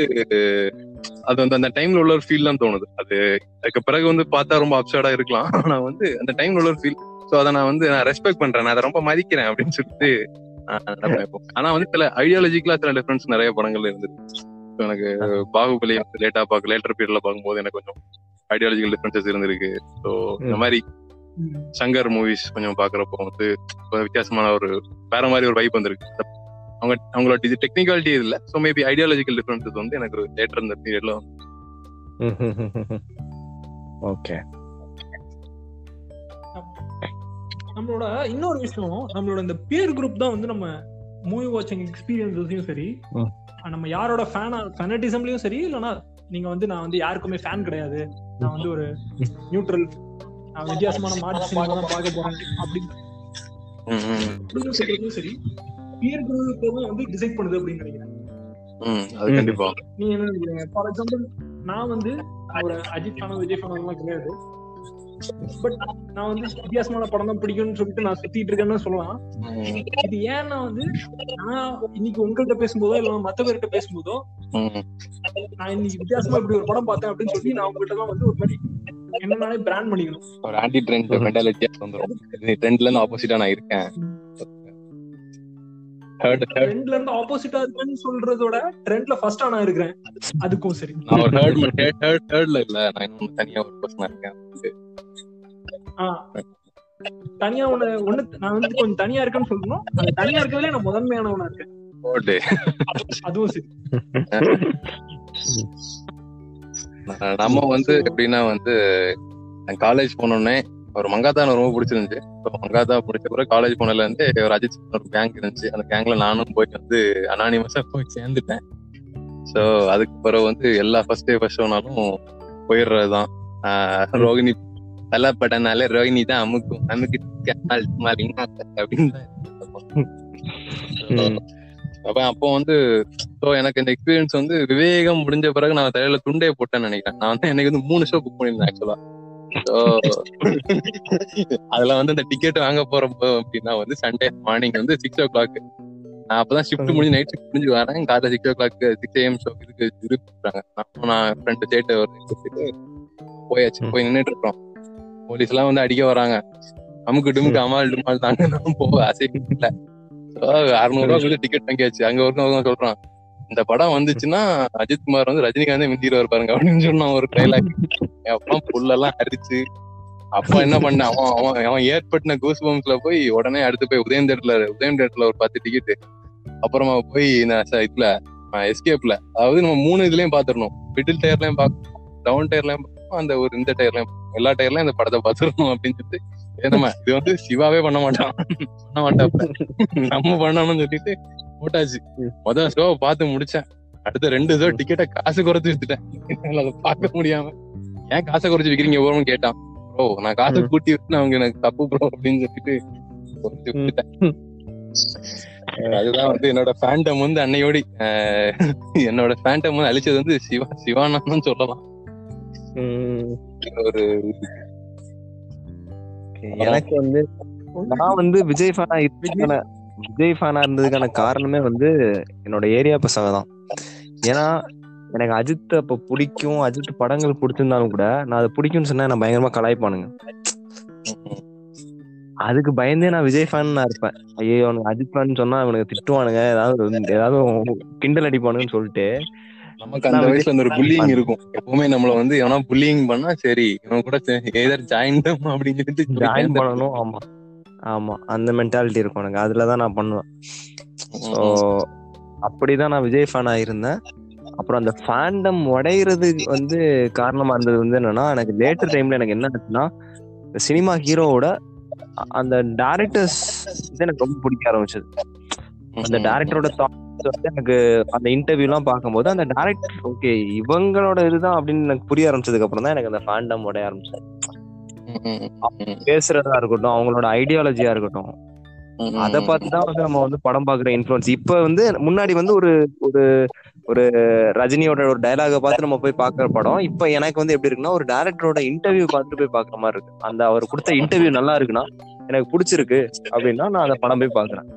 அது வந்து அந்த டைம்ல உள்ள ஒரு ஃபீல் தான் தோணுது. அது அதுக்கு பிறகு வந்து பார்த்தா ரொம்ப அப்சர்டா இருக்கலாம். ஆனா வந்து அந்த டைம்ல உள்ள ஒரு ஃபீல் ஸோ அதை நான் வந்து நான் ரெஸ்பெக்ட் பண்றேன். நான் அதை ரொம்ப மதிக்கிறேன் அப்படின்னு சொல்லிட்டு. ஆனா வந்து சில ஐடியாலஜிக்கலா சில டிஃபரன்ஸ் நிறைய படங்கள் இருந்தது. So, எனக்கு பாகுபலி வந்து லேட்டா பார்க்க லேட்டர் பீரியட்ல பார்க்கும்போது எனக்கு கொஞ்சம் ஐடியாலஜிக்கல் டிஃபரன்சஸ் இருந்திருக்கு. ஸோ இந்த. மாதிரி சங்கர் மூவிஸ் கொஞ்சம் பாக்குறப்போ வந்து கொஞ்சம் வித்தியாசமான ஒரு வேற மாதிரி ஒரு வைப் வந்திருக்கு. அவங்க அவங்களோட இது டெக்னிக்காலிட்டி இல்ல. ஸோ மேபி ஐடியாலஜிக்கல் டிஃபரன்சஸ் வந்து எனக்கு லேட்டர் இந்த பீரியட்ல ஓகே நம்மளோட இன்னொரு விஷயம் நம்மளோட இந்த பியர் குரூப் தான் வந்து நம்ம மூவி வாட்சிங் எக்ஸ்பீரியன்ஸஸையும் சரி. நம்ம யாரோட ஃபேனா ஃபேனட்டிசம்லயும் சரி இல்லைன்னா நீங்க வந்து நான் வந்து யாருக்குமே ஃபேன் கிடையாது. நான் வந்து ஒரு நியூட்ரல் நான் வித்தியாசமான தான் பார்க்க போறேன் அப்படின்னு சரி. பியர் குரூப் தான் வந்து டிசைட் பண்ணுது அப்படின்னு நினைக்கிறேன். கண்டிப்பா. நீங்க என்ன ஃபார் எக்ஸாம்பிள் நான் வந்து ஒரு அஜித் ஃபேனோ விஜய் ஃபேனோ எல்லாம் கிடையாது. பட் நான் வந்து வித்தியாசமான படம் தான் பிடிக்கும்னு சொல்லிட்டு நான் சுத்திட்டு இருக்கேன்னு சொல்லலாம். இது ஏன்னா வந்து நான் இன்னைக்கு உங்கள்கிட்ட பேசும்போதோ இல்ல மத்த பேர்கிட்ட பேசும்போதோ நான் இன்னைக்கு வித்தியாசமா இப்படி ஒரு படம் பார்த்தேன் அப்படின்னு சொல்லி நான் உங்கள்கிட்ட தான் வந்து ஒரு மாதிரி என்னனாலே பிராண்ட் பண்ணிக்கணும். ஒரு ஆன்டி ட்ரெண்ட் மென்டாலிட்டியா வந்துரும். ட்ரெண்ட்ல இருந்து ஆப்போசிட்டா நான் இருக்கேன். ட்ரெண்ட்ல இருந்து ஆப்போசிட்டா இருக்குன்னு சொல்றதோட ட்ரெண்ட்ல ஃபர்ஸ்டா நான் இருக்கிறேன். அதுக்கும் சரி. நான் ஒரு இல்ல. நான் தனியா ஒரு பர்சனா இருக்கேன். தனியா ஒண்ணு ஒண்ணு நான் வந்து கொஞ்சம் தனியா இருக்கேன்னு சொல்லணும். தனியா இருக்கறதுல நான் முதன்மையானவனா இருக்கேன். அதுவும் சரி. நம்ம வந்து எப்படின்னா வந்து காலேஜ் போனோடனே ஒரு மங்காத்தா எனக்கு ரொம்ப பிடிச்சிருந்துச்சு. So, மங்காத்தா பிடிச்ச பிறகு காலேஜ் போனதுல இருந்து ஒரு அஜித் ஒரு கேங் இருந்துச்சு. அந்த கேங்ல நானும் போய் வந்து அனானிமஸா போய் சேர்ந்துட்டேன். சோ அதுக்கு பிறகு வந்து எல்லா ஃபர்ஸ்ட் டே ஃபர்ஸ்ட் ஷோனாலும் போயிடுறதுதான். ரோகிணி தள்ளப்பட்டனால ரோகிணி தான் அமுக்கும். அமுக்கு அப்படின்னு. அப்ப அப்போ வந்து ஸோ எனக்கு இந்த எக்ஸ்பீரியன்ஸ் வந்து விவேகம் முடிஞ்ச பிறகு நான் தலையில துண்டே போட்டேன்னு நினைக்கிறேன். நான் வந்து எனக்கு வந்து மூணு ஷோ புக் பண்ணியிருந்தேன் ஆக்சுவலா ஸோ அதுல வந்து இந்த டிக்கெட் வாங்க போறப்போ அப்படின்னா வந்து சண்டே மார்னிங் வந்து சிக்ஸ் ஓ கிளாக் நான் அப்பதான் ஷிஃப்ட் முடிஞ்சு நைட் ஷிஃப்ட் முடிஞ்சு வரேன். காலைல six o'clock six AM show இதுக்கு இது பண்றாங்க நான் ஃப்ரெண்டு சேட்டு ஒரு போயாச்சு போய் நின்னுட்டு இருக்கோம் போலீஸ் எல்லாம் வந்து அடிக்க வராங்க. அமுக்கு டுமுக்கு அமால் டுமால் தாங்க நான் போக அசை இல்ல. அறுநூறு ரூபா கொடுத்து டிக்கெட் வாங்கியாச்சு அங்க ஒருத்தன் சொல்றான் இந்த படம் வந்துச்சுன்னா அஜித் குமார் வந்து ரஜினிகாந்தே மிந்திடுவார் பாருங்க அப்படின்னு சொன்னான் ஒரு டைலாக் அப்புறம் புல்லெல்லாம் அரிச்சு அப்ப என்ன பண்ண அவன் அவன் அவன் ஏற்பட்டின கூஸ் பம்ஸ்ல போய் உடனே அடுத்து போய் உதயம் தேட்டர்ல உதயம் தேட்டர்ல ஒரு பத்து டிக்கெட் அப்புறமா போய் ச- இதுல எஸ்கேப்ல அதாவது நம்ம மூணு இதுலயும் பாத்துடணும். மிடில் டயர்லயும் பாக்கணும் டவுன் டயர்லயும் பார்க்கணும் அந்த ஒரு இந்த டயர்லயும் எல்லா டயர்லயும் இந்த படத்தை பாத்துடணும் அப்படின்னு சொல்லிட்டு ஏன்னா இது வந்து சிவாவே பண்ண மாட்டான். பண்ண மாட்டான் நம்ம பண்ணணும்னு சொல்லிட்டு போட்டாச்சு. முதல் ஷோவை பார்த்து முடிச்சேன். அடுத்த ரெண்டு ஷோ டிக்கெட்டை காசு குறைச்சு வித்துட்டேன் என்னால அதை பார்க்க முடியாம. ஏன் காசை குறைச்சு விக்கிறீங்க? எவ்வளவுன்னு கேட்டான். ப்ரோ நான் காசை. கூட்டி விட்டு அவங்க எனக்கு தப்பு ப்ரோ அப்படின்னு சொல்லிட்டு அதுதான் வந்து என்னோட ஃபேண்டம் வந்து அன்னையோடி. என்னோட ஃபேண்டம் வந்து அழிச்சது வந்து சிவா சிவானந்தம் சொல்லலாம். ஒரு எனக்கு வந்து நான் வந்து விஜய் ஃபேனா இருந்ததுக்கான விஜய் ஃபேனா இருந்ததுக்கான காரணமே வந்து என்னோட ஏரியா பசங்க தான். ஏன்னா எனக்கு அஜித் அப்ப பிடிக்கும். அஜித் படங்கள் பிடிச்சிருந்தாலும் கூட நான் அது பிடிக்கும்னு சொன்னா நான் பயங்கரமா கலாய்ப்பானுங்க. அதுக்கு பயந்தே நான் விஜய் ஃபேன் நான் இருப்பேன். ஐயோ அவனுக்கு அஜித் ஃபேன் சொன்னா அவனுக்கு திட்டுவானுங்க. ஏதாவது ஏதாவது கிண்டல் அடிப்பானுங்கன்னு சொல்லிட்டு நமக்கு அந்த வயசுல அந்த ஒரு புல்லிங் இருக்கும். எப்பவுமே நம்மள வந்து எவனா புல்லிங் பண்ணா சரி இவன் கூட எதர் ஜாயின் அப்படின்னு சொல்லிட்டு ஜாயின் பண்ணணும். ஆமா. ஆமா. அந்த மென்டாலிட்டி இருக்கும் எனக்கு. அதுலதான் நான் பண்ணுவேன். ஸோ அப்படிதான் நான் விஜய் ஃபேனா இருந்தேன். அப்புறம் அந்த ஃபேண்டம் உடையிறதுக்கு வந்து காரணமா இருந்தது வந்து என்னன்னா எனக்கு லேட்டர் டைம்ல எனக்கு என்ன ஆச்சுன்னா சினிமா ஹீரோவோட அந்த டேரக்டர்ஸ் வந்து எனக்கு ரொம்ப பிடிக்க ஆரம்பிச்சது. அந்த டேரக்டரோட தாட்ஸ் வந்து எனக்கு அந்த இன்டர்வியூ எல்லாம் பார்க்கும்போது அந்த டேரக்டர் ஓகே இவங்களோட இதுதான் அப்படின்னு எனக்கு புரிய ஆரம்பிச்சதுக்கு அப்புறம் தான் எனக்கு அந்த ஃபேண்டம் உடைய ஆரம்பிச்சது. பேசுறதா இருக்கட்டும் அவங்களோட ஐடியாலஜியா இருக்கட்டும் அத பார்த்து தான் வந்து நம்ம வந்து படம் பாக்குற இன்ஃபுளுன்ஸ் இப்ப வந்து முன்னாடி வந்து ஒரு ஒரு ஒரு ரஜினியோட ஒரு டயலாக பார்த்து நம்ம போய் பாக்குற படம். இப்ப எனக்கு வந்து எப்படி இருக்குன்னா ஒரு டேரக்டரோட இன்டர்வியூ பார்த்துட்டு போய் பாக்குற மாதிரி இருக்கு. அந்த அவர் கொடுத்த இன்டர்வியூ நல்லா இருக்குன்னா எனக்கு பிடிச்சிருக்கு அப்படின்னா நான் அந்த படம் போய் பாக்குறேன்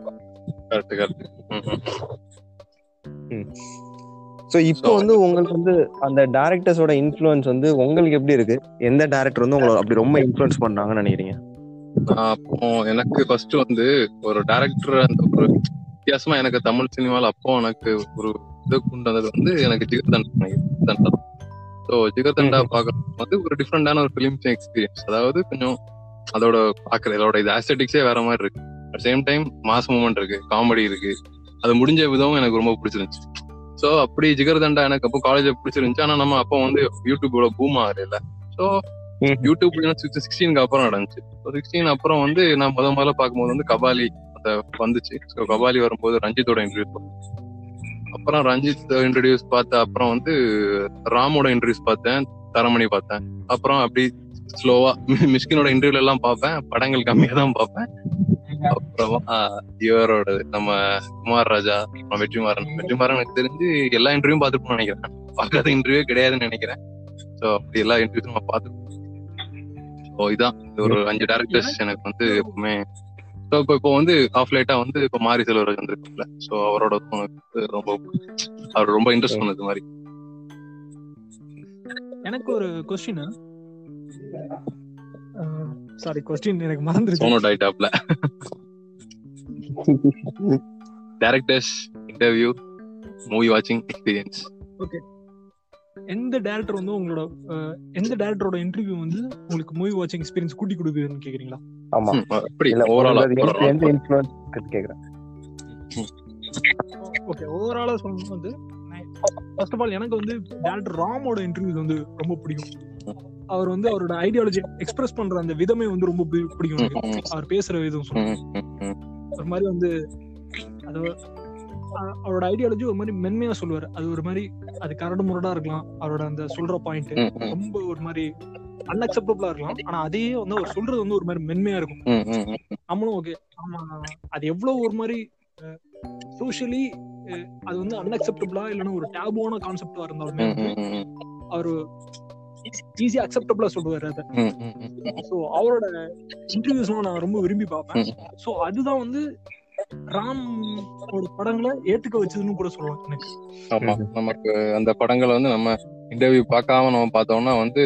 சோ இப்போ வந்து உங்களுக்கு வந்து அந்த டேரக்டர்ஸோட இன்ஃபுளுன்ஸ் வந்து உங்களுக்கு எப்படி இருக்கு? எந்த டேரக்டர் வந்து உங்களை அப்படி ரொம்ப இன்ஃபுளுன்ஸ் பண்றாங்கன்னு நினைக்கிறீங்க? அப்போ எனக்கு ஃபர்ஸ்ட் வந்து ஒரு டைரக்டர் அந்த ஒரு வித்தியாசமா எனக்கு தமிழ் சினிமால அப்போ எனக்கு ஒரு இது கொண்டு வந்தது வந்து எனக்கு ஜிகர்தண்டா ஸோ ஜிகர்தண்டா. பார்க்கறது வந்து ஒரு டிஃப்ரெண்டான ஒரு ஃபிலிம் எக்ஸ்பீரியன்ஸ் அதாவது கொஞ்சம் அதோட பாக்குற இதோட இது ஆஸ்தட்டிக்ஸே வேற மாதிரி இருக்கு. At same time mass moment இருக்கு காமெடி இருக்கு. அது முடிஞ்ச விதமும் எனக்கு ரொம்ப பிடிச்சிருந்துச்சு. ஸோ அப்படி ஜிகர்தண்டா எனக்கு அப்போ காலேஜ் பிடிச்சிருந்துச்சு. ஆனா நம்ம அப்போ வந்து யூடியூபோட பூம் ஆகல ஸோ. யூடியூப் சிக்ஸ்டீனுக்கு அப்புறம் நடந்துச்சு. சிக்ஸ்டீன் அப்புறம் வந்து நான் முத முதல்ல பார்க்கும்போது வந்து கபாலி அந்த வந்துச்சு. ஸோ கபாலி வரும்போது ரஞ்சித்தோட இன்டர்வியூ அப்புறம் ரஞ்சித் இன்ட்ரடியூஸ் பார்த்த அப்புறம் வந்து ராமோட இன்டர்வியூஸ் பார்த்தேன் தரமணி பார்த்தேன். அப்புறம் அப்படி ஸ்லோவா மிஷ்கினோட இன்டர்வியூல எல்லாம் பார்ப்பேன் படங்கள் கம்மியா தான் பார்ப்பேன். அப்புறமா இவரோட நம்ம குமார் ராஜா அப்புறம் வெற்றிமாறன். வெற்றிமாறன் எனக்கு தெரிஞ்சு எல்லா இன்டர்வியூ பார்த்துருப்போம் நினைக்கிறேன். பார்க்காத இன்டர்வியூ கிடையாதுன்னு நினைக்கிறேன். ஸோ அப்படி எல்லா இன்டர்வியூஸும் நான் பார்த்துருப்போம் ஸோ இதான். ஒரு அஞ்சு டேரக்டர்ஸ் எனக்கு வந்து எப்பவுமே ஸோ இப்போ இப்போ வந்து ஆஃப் லைட்டா வந்து இப்போ மாரி செல்வராஜ் வந்திருக்குல்ல ஸோ அவரோட ரொம்ப அவர் ரொம்ப இன்ட்ரெஸ்ட் பண்ணது மாதிரி. எனக்கு ஒரு கொஸ்டின் சாரி கொஸ்டின் எனக்கு மறந்துருச்சு. சோனோ டைட்டாப்ல டேரக்டர்ஸ் இன்டர்வியூ மூவி வாட்சிங் எக்ஸ்பீரியன்ஸ் எந்த டேரக்டர் வந்து உங்களோட எந்த டேரக்டரோட இன்டர்வியூ வந்து உங்களுக்கு மூவி வாட்சிங் எக்ஸ்பீரியன்ஸ் கூட்டி கொடுக்குதுன்னு கேக்குறீங்களா? ஆமா. அப்படி இல்ல ஓவராலா எந்த இன்ஃபுளுன்ஸ் கேக்குறேன். ஓகே ஓவராலா சொல்லணும் வந்து ஃபர்ஸ்ட் ஆஃப் ஆல் எனக்கு வந்து டேரக்டர் ராமோட இன்டர்வியூஸ் வந்து ரொம்ப பிடிக்கும். அவர் வந்து அவரோட ஐடியாலஜி எக்ஸ்பிரஸ் பண்ற அந்த விதமே வந்து ரொம்ப பிடிக்கும் அவர் பேசுற விதம் சொல்லுங்க ஒரு மாதிரி வந்து அது அவரோட ஐடியாலஜி ஒரு மாதிரி மென்மையா சொல்லுவாரு. அது ஒரு மாதிரி அது கரடு முரடா இருக்கலாம். அவரோட அந்த சொல்ற பாயிண்ட் ரொம்ப ஒரு மாதிரி அன்அக்செப்டபிளா இருக்கலாம். ஆனா அதே வந்து அவர் சொல்றது வந்து ஒரு மாதிரி மென்மையா இருக்கும். நம்மளும் ஓகே ஆமா அது எவ்வளவு ஒரு மாதிரி சோஷியலி அது வந்து அன்அக்செப்டபிளா இல்லைன்னா ஒரு டேபுவான கான்செப்டா இருந்தாலுமே அவர் ஈஸியா அக்செப்டபிளா சொல்லுவாரு அதை. சோ அவரோட இன்டர்வியூஸ்லாம் நான் ரொம்ப விரும்பி பார்ப்பேன். சோ அதுதான் வந்து ராம் ஒரு படங்களை ஏத்துக்க வச்சதுன்னு கூட சொல்லலாம் எனக்கு ஆமா நமக்கு அந்த படங்களை வந்து நம்ம இன்டர்வியூ பார்க்காம நம்ம பார்த்தோம்னா வந்து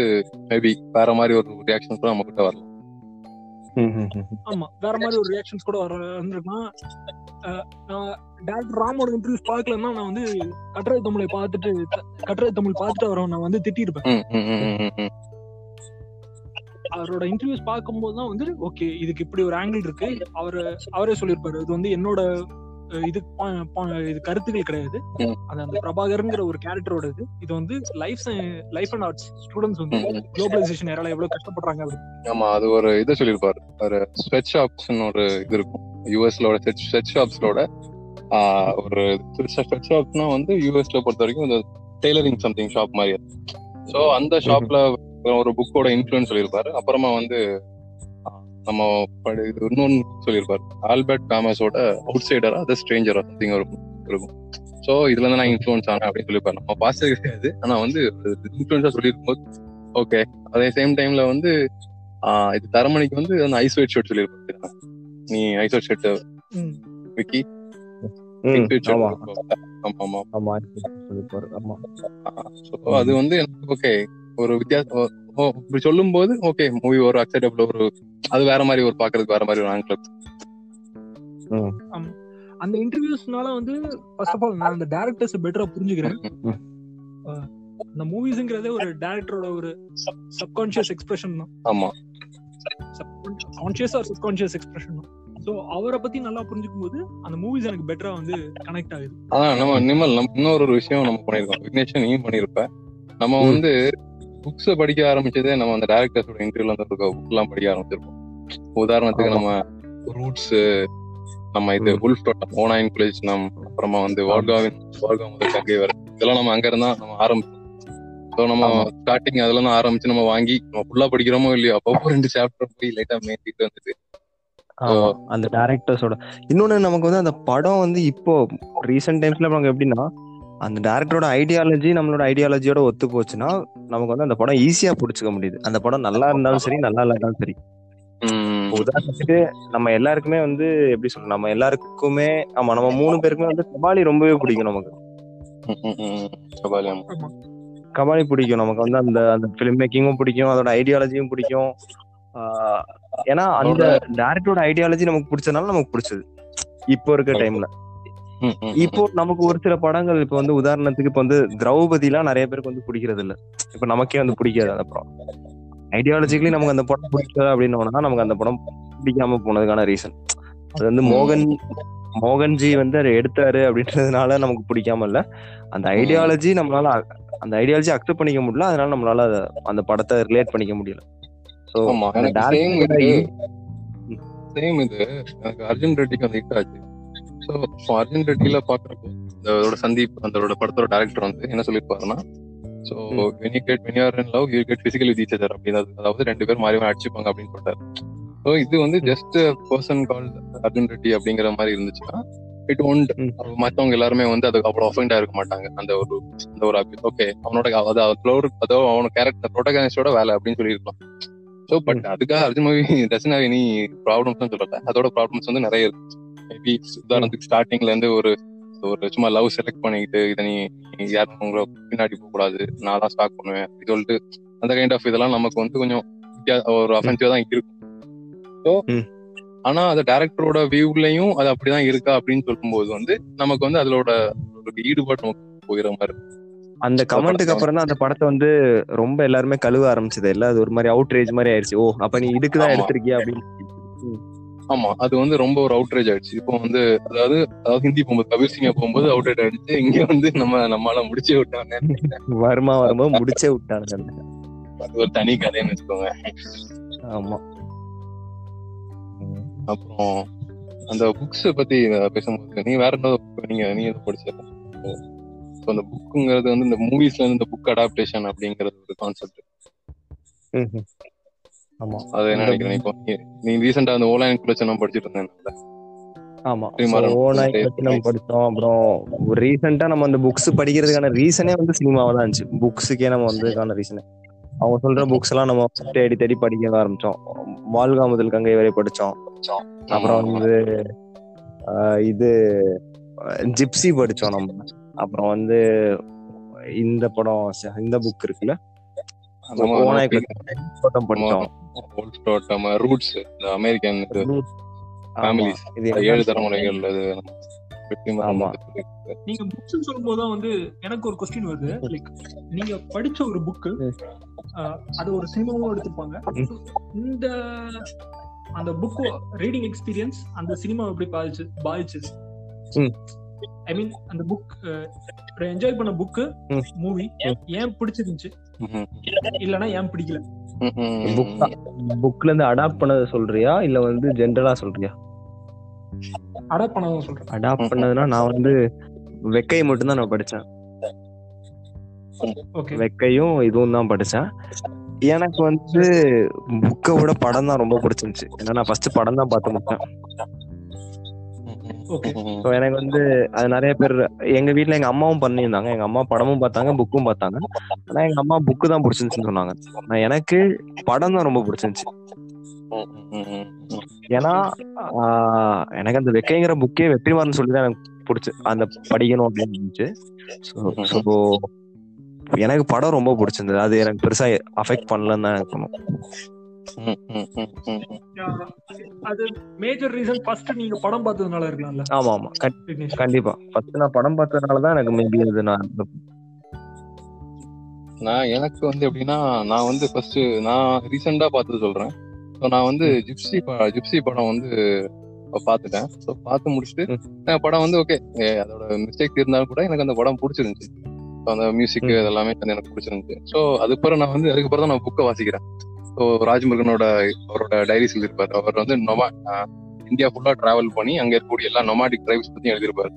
மேபி வேற மாதிரி ஒரு ரியாக்ஷன் கூட நம்ம கிட்ட வரலாம். ஆமா வேற மாதிரி ஒரு ரியாக்ஷன்ஸ் கூட வர வந்திருக்கலாம் நான் டேரக்டர் ராமோட இன்டர்வியூஸ் பார்க்கலன்னா நான் வந்து கட்டுரை தமிழை பார்த்துட்டு கட்டுரை தமிழ் பார்த்துட்டு அவரை நான் வந்து திட்டிருப்பேன். அவரோட இன்டர்வியூஸ் பார்க்கும்போது தான் வந்து ஓகே இதுக்கு இப்படி ஒரு ஆங்கிள் இருக்கு. அவரு அவரே சொல்லியிருப்பாரு இது வந்து என்னோட இது இது கருத்துக்கள் கிடையாது. அது அந்த பிரபாகர்ங்கிற ஒரு கேரக்டரோட இது இது வந்து life life and arts students வந்து. குளோபலைசேஷன் ஏரால எவ்வளவு கஷ்டப்படுறாங்க. ஆமா அது ஒரு இதை சொல்லியிருப்பாரு. ஒரு ஸ்வெட் ஷாப்ஸ்னு ஒரு இது இருக்கும். யூஎஸ்லோட ஸ்வெட் ஷாப்ஸ்லோட ஒரு ஸ்வெட் ஷாப்னா வந்து யூஎஸ்ல பொறுத்த வரைக்கும் டெய்லரிங் சம்திங் ஷாப் மாதிரி ஸோ அந்த ஷாப்ல ஒரு புக்கோட இன்ஃபுளுன்ஸ் சொல்லியிருப்பாரு. அப்புறமா வந்து நம்ம இன்னொன்னு சொல்லியிருப்பாரு. ஆல்பர்ட் காமஸோட அவுட் சைடரா அது ஸ்ட்ரேஞ்சரா சம்திங் இருக்கும் இருக்கும். ஸோ இதுல இருந்து நான் இன்ஃபுளுன்ஸ் ஆனேன் அப்படின்னு சொல்லியிருப்பாரு. நம்ம பார்த்தது கிடையாது. ஆனா வந்து இன்ஃபுளுன்ஸா சொல்லியிருக்கும் போது ஓகே அதே சேம் டைம்ல வந்து இது தரமணிக்கு வந்து அந்த ஐஸ் ஒயிட் ஷர்ட் சொல்லியிருப்பாங்க நீ ஐஸ் ஒயிட் ஷர்ட். விக்கி? அது வந்து ஓகே ஒரு வித்தியாசம் இப்படி சொல்லும் போது ஓகே மூவி ஒரு அக்செப்டபிள் ஒரு அது வேற மாதிரி ஒரு பாக்குறதுக்கு வேற மாதிரி ஒரு ஆங்கிள் அந்த இன்டர்வியூஸ்னால வந்து ஃபர்ஸ்ட் ஆஃப் ஆல் நான் அந்த டேரக்டர்ஸ் பெட்டரா புரிஞ்சுக்கிறேன். அந்த மூவிஸ்ங்கிறதே ஒரு டேரக்டரோட ஒரு சப்கான்ஷியஸ் எக்ஸ்பிரஷன் தான். ஆமா. கான்ஷியஸ் ஆர் சப்கான்ஷியஸ் எக்ஸ்பிரஷன் தான். ஸோ அவரை பத்தி நல்லா புரிஞ்சுக்கும் போது அந்த மூவிஸ் எனக்கு பெட்டரா வந்து கனெக்ட் ஆகுது. ஆனா நம்ம நிமல் நம்ம இன்னொரு விஷயம் நம்ம பண்ணிருக்கோம் விக்னேஷன் நீயும் பண்ணிருப்ப நம்ம. வந்து புக்ஸ் படிக்க ஆரம்பிச்சதே நம்ம அந்த டேரக்டர்ஸோட இன்டர்வியூல வந்து இருக்க புக் எல்லாம் படிக்க ஆரம்பிச்சிருப்போம். உதாரணத்துக்கு. நம்ம ரூட்ஸ் நம்ம இது. உல்ஃப் டோட்டம் ஓனாயின் குலேஜ் நம் அப்புறமா வந்து வால்காவின் வால்கா முதல் கங்கை வரை. இதெல்லாம் நம்ம அங்க இருந்தா நம்ம ஆரம்பிச்சோம். ஸோ நம்ம. ஸ்டார்டிங் அதுல இருந்து ஆரம்பிச்சு நம்ம வாங்கி நம்ம ஃபுல்லா படிக்கிறோமோ இல்லையோ அப்பப்போ ரெண்டு சாப்டர் போய் லைட்டா மேய்ச்சிட்டு வந்துட்டு. அந்த டேரக்டர்ஸோட இன்னொன்னு நமக்கு வந்து அந்த படம் வந்து இப்போ ரீசெண்ட் டைம்ஸ்ல நமக்கு எப்படின்னா அந்த டேரக்டரோட ஐடியாலஜி நம்மளோட ஐடியாலஜியோட ஒத்து போச்சுன்னா நமக்கு வந்து அந்த படம் ஈஸியா புடிச்சுக்க முடியுது. அந்த படம் நல்லா இருந்தாலும் சரி நல்லா இல்லாட்டாலும் சரி. உதாரணத்துக்கு நம்ம எல்லாருக்குமே வந்து எப்படி சொல்றது நம்ம எல்லாருக்குமே ஆமா நம்ம மூணு பேருக்குமே வந்து கபாலி ரொம்பவே பிடிக்கும் நமக்கு. கபாலி, பிடிக்கும். நமக்கு வந்து அந்த அந்த ஃபிலிம் மேக்கிங்கும் பிடிக்கும் அதோட ஐடியாலஜியும் பிடிக்கும். ஏன்னா அந்த டேரக்டரோட ஐடியாலஜி நமக்கு பிடிச்சதுனால நமக்கு பிடிச்சது. இப்போ இருக்க டைம்ல. இப்போ நமக்கு ஒரு சில படங்கள் இப்போ வந்து உதாரணத்துக்கு இப்போ வந்து திரௌபதி எல்லாம் நிறைய பேருக்கு வந்து பிடிக்கிறது இல்ல இப்போ நமக்கே வந்து பிடிக்காது அந்த படம். ஐடியாலஜிக்கலி நமக்கு அந்த படம் பிடிக்காது அப்படின்னு நமக்கு அந்த படம் பிடிக்காம போனதுக்கான ரீசன் அது வந்து மோகன் மோகன்ஜி வந்து அதை எடுத்தாரு அப்படின்றதுனால நமக்கு பிடிக்காம இல்ல. அந்த ஐடியாலஜி நம்மளால அந்த ஐடியாலஜி அக்செப்ட் பண்ணிக்க முடியல. அதனால நம்மளால அந்த படத்தை ரிலேட் பண்ணிக்க முடியல. சேம் இது. எனக்கு அர்ஜுன் ரெட்டிக்கு அந்த ஹிட் ஆச்சு. ஸோ அர்ஜுன் ரெட்டில பாக்குறப்போ அதோட சந்தீப் அதோட படத்தோட டேரக்டர் வந்து என்ன சொல்லியிருப்பாருன்னா so. When you get when you're in love you get physical with each other அப்படின்னு அதாவது ரெண்டு பேர் மாறி மாறி அடிச்சுப்பாங்க அப்படின்னு சொல்றாரு ஸோ இது வந்து. Just person call Arjun Reddy அப்படிங்கிற மாதிரி இருந்துச்சுன்னா இட் ஒன்ட். மத்தவங்க எல்லாருமே வந்து அதுக்கு அவ்வளவு ஒஃபெண்ட் இருக்க மாட்டாங்க. அந்த ஒரு அந்த ஒரு ஓகே அவனோட அது ஒரு அதோ அவனோட கேரக்டர் ப்ரோட்டகனிஸ்டோட வேலை அப்படின்னு சொல்லியிருக்கலாம். ஸோ பட் அதுக்காக Arjun movie doesn't have any problems சொல்லல. அதோட ப்ராப்ளம்ஸ் வந்து நிறைய இருக்கு. மேபி உதாரணத்துக்கு ஸ்டார்டிங்ல இருந்து ஒரு ஒரு சும்மா லவ் செலக்ட் பண்ணிக்கிட்டு இதை நீ யாரும் உங்களை பின்னாடி போக கூடாது நான் தான் ஸ்டாக் பண்ணுவேன் அப்படி சொல்லிட்டு அந்த கைண்ட் ஆஃப் இதெல்லாம் நமக்கு வந்து கொஞ்சம் ஒரு அஃபென்சிவா தான் இருக்கும் ஸோ. ஆனா அந்த டேரக்டரோட வியூலயும் அது அப்படிதான் இருக்கா அப்படின்னு சொல்லும்போது வந்து நமக்கு வந்து அதோட ஒரு ஈடுபாடு நமக்கு மாதிரி. அந்த கமெண்ட்டுக்கு அப்புறம் தான் அந்த படத்தை வந்து ரொம்ப எல்லாருமே கழுவ ஆரம்பிச்சது இல்ல அது ஒரு மாதிரி அவுட்ரேஜ் மாதிரி ஆயிடுச்சு ஓ அப்ப நீ இதுக்கு தான் ஆமா. எடுத்திருக்கியா அப்படின்னு ஆமா அது வந்து ரொம்ப ஒரு அவுட்ரேஜ் ஆயிடுச்சு. இப்போ வந்து அதாவது அதாவது ஹிந்தி போகும்போது கபீர் சிங்கா போகும்போது அவுட்ரேஜ் ஆயிடுச்சு. இங்க வந்து நம்ம நம்மளால முடிச்சே விட்டாங்க வருமா வரும்போது முடிச்சே விட்டானுங்க அது ஒரு தனி கதைன்னு வச்சுக்கோங்க. ஆமா. அப்புறம் அந்த புக்ஸ் பத்தி பேசும்போது நீ வேற என்ன நீங்க நீ எதுவும் படிச்ச So, அந்த புக்குங்கிறது வந்து இந்த மூவிஸ்ல இருந்து இந்த புக் அடாப்டேஷன் அப்படிங்கறது ஒரு கான்செப்ட். ஆமா. அது என்ன நினைக்கிறேன் இப்போ நீ- ரீசெண்டா அந்த குலச்சனம் படிச்சிட்டு இருந்தேன் ஆமா. ஓனாய் நம்ம படிச்சோம் அப்புறம் ரீசெண்டா நம்ம அந்த புக்ஸ் படிக்கிறதுக்கான ரீசனே வந்து சினிமாவா தான் இருந்துச்சு. புக்ஸுக்கே நம்ம வந்ததுக்கான ரீசனே அவங்க சொல்ற புக்ஸ் எல்லாம் நம்ம தேடி தேடி படிக்க ஆரம்பிச்சோம். வாழ்கா முதல் கங்கை வரை படிச்சோம். அப்புறம் வந்து இது ஜிப்சி படிச்சோம் நம்ம. அப்புறம் வந்து இந்த படம் இந்த புக் இருக்குல்ல? ஓனாய் படிச்சோம். ஓல்ட் ஸ்டோட்டம் ரூட்ஸ் இந்த அமெரிக்கன். இது ஏழு தலைமுறைகள் அது நீங்க புக்ஸ் சொல்லும்போது தான் வந்து எனக்கு ஒரு கொஸ்டின் வருது. லைக் நீங்க படிச்ச ஒரு புக்கு அது ஒரு சினிமாவும் எடுத்திருப்பாங்க. ம். இந்த அந்த புக் ரீடிங் எக்ஸ்பீரியன்ஸ் அந்த சினிமா எப்படி பாதிச்சு பாதிச்சது? ம். ஐ மீன் அந்த புக் என்ஜாய் பண்ண புக்கு. மூவி ஏன் பிடிச்சிருந்துச்சு. இல்லனா ஏன் பிடிக்கல? புக்ல இருந்து அடாப்ட் பண்ணதை சொல்றியா? இல்ல வந்து ஜென்ரலா சொல்றியா? அடாப்ட் பண்ணதான் சொல்றேன். அடாப்ட் பண்ணதுன்னா நான் வந்து வெக்கை மட்டும் தான் நான் படிச்சேன். ஓகே வெக்கையும் இதுவும் தான் படிச்சேன். எனக்கு வந்து புக்கை விட படம் தான் ரொம்ப பிடிச்சிருந்துச்சு. ஏன்னா நான் ஃபர்ஸ்ட் படம் தான் பார்த்து முடிச்சேன். ஸோ எனக்கு வந்து அது நிறைய பேர் எங்க வீட்ல எங்க அம்மாவும் பண்ணியிருந்தாங்க. எங்க அம்மா படமும் பார்த்தாங்க புக்கும் பார்த்தாங்க. ஆனா எங்க அம்மா புக்கு தான் பிடிச்சிருந்துச்சுன்னு சொன்னாங்க. நான் எனக்கு படம் தான் ரொம்ப பிடிச்சிருந்துச்சு. ஏன்னா ஆஹ், எனக்கு அந்த வெக்கைங்கிற புக்கே வெற்றிமாறன் சொல்லி தான் எனக்கு பிடிச்சி அந்த படிக்கணும் அப்படின்னு இருந்துச்சு. ஸோ எனக்கு படம் ரொம்ப பிடிச்சிருந்தது. அது எனக்கு பெருசா அஃபெக்ட் பண்ணலன்னு தான் எனக்கு. அது மேஜர் ரீசன் ஃபர்ஸ்ட் நீங்க படம் பார்த்ததுனால இருக்கலாம்ல. ஆமா ஆமா கண்டிப்பா. ஃபர்ஸ்ட் நான் படம் பார்த்ததுனால தான் எனக்கு மேபி அது நான் நான் எனக்கு வந்து எப்படின்னா நான் வந்து ஃபர்ஸ்ட் நான் ரீசெண்டா பார்த்தது சொல்றேன். ஸோ நான் வந்து ஜிப்சி ஜிப்சி படம் வந்து பார்த்துட்டேன். ஸோ பார்த்து முடிச்சுட்டு படம் வந்து ஓகே அதோட மிஸ்டேக் இருந்தாலும் கூட எனக்கு அந்த படம் பிடிச்சிருந்துச்சு. So, அந்த மியூசிக். இதெல்லாமே வந்து எனக்கு பிடிச்சிருந்துச்சு. ஸோ அதுக்கப்புறம் நான் வந்து அதுக்கப்புறம் தான் நான் புக்கை வாசிக்கிறேன். ஸோ ராஜ்முருகனோட அவரோட டைரிஸ் எழுதியிருப்பாரு. அவர் வந்து நொமா இந்தியா ஃபுல்லா டிராவல் பண்ணி அங்க இருக்கக்கூடிய எல்லா நொமாடிக் டிரைவ்ஸ் பத்தி எழுதியிருப்பாரு.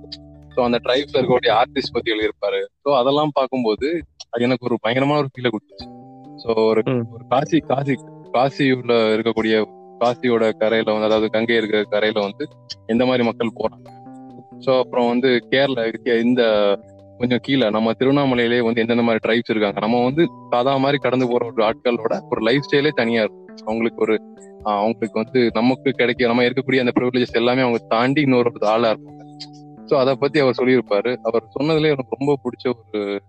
ஸோ அந்த டிரைவ்ஸ்ல இருக்கக்கூடிய ஆர்டிஸ்ட் பத்தி எழுதியிருப்பாரு. ஸோ அதெல்லாம் பார்க்கும்போது அது எனக்கு ஒரு பயங்கரமான ஒரு ஃபீலை கொடுத்துச்சு. ஸோ ஒரு. ஒரு காசி காசி காசியுள்ள இருக்கக்கூடிய காசியோட கரையில வந்து அதாவது கங்கை இருக்கிற கரையில வந்து எந்த மாதிரி மக்கள் போறாங்க? ஸோ அப்புறம் வந்து கேரளா இருக்க இந்த கொஞ்சம் கீழே நம்ம திருவண்ணாமலையிலே வந்து எந்தெந்த மாதிரி ட்ரைப்ஸ் இருக்காங்க நம்ம வந்து சாதா மாதிரி கடந்து போற ஒரு ஆட்களோட ஒரு லைஃப் ஸ்டைலே தனியா இருக்கும். அவங்களுக்கு ஒரு அவங்களுக்கு வந்து நமக்கு கிடைக்க நம்ம இருக்கக்கூடிய அந்த ப்ரிவிலேஜஸ் எல்லாமே அவங்க தாண்டி இன்னொரு ஒரு ஆளா இருப்பாங்க. ஸோ அதை பத்தி அவர் சொல்லியிருப்பாரு. அவர் சொன்னதுல எனக்கு ரொம்ப பிடிச்ச ஒரு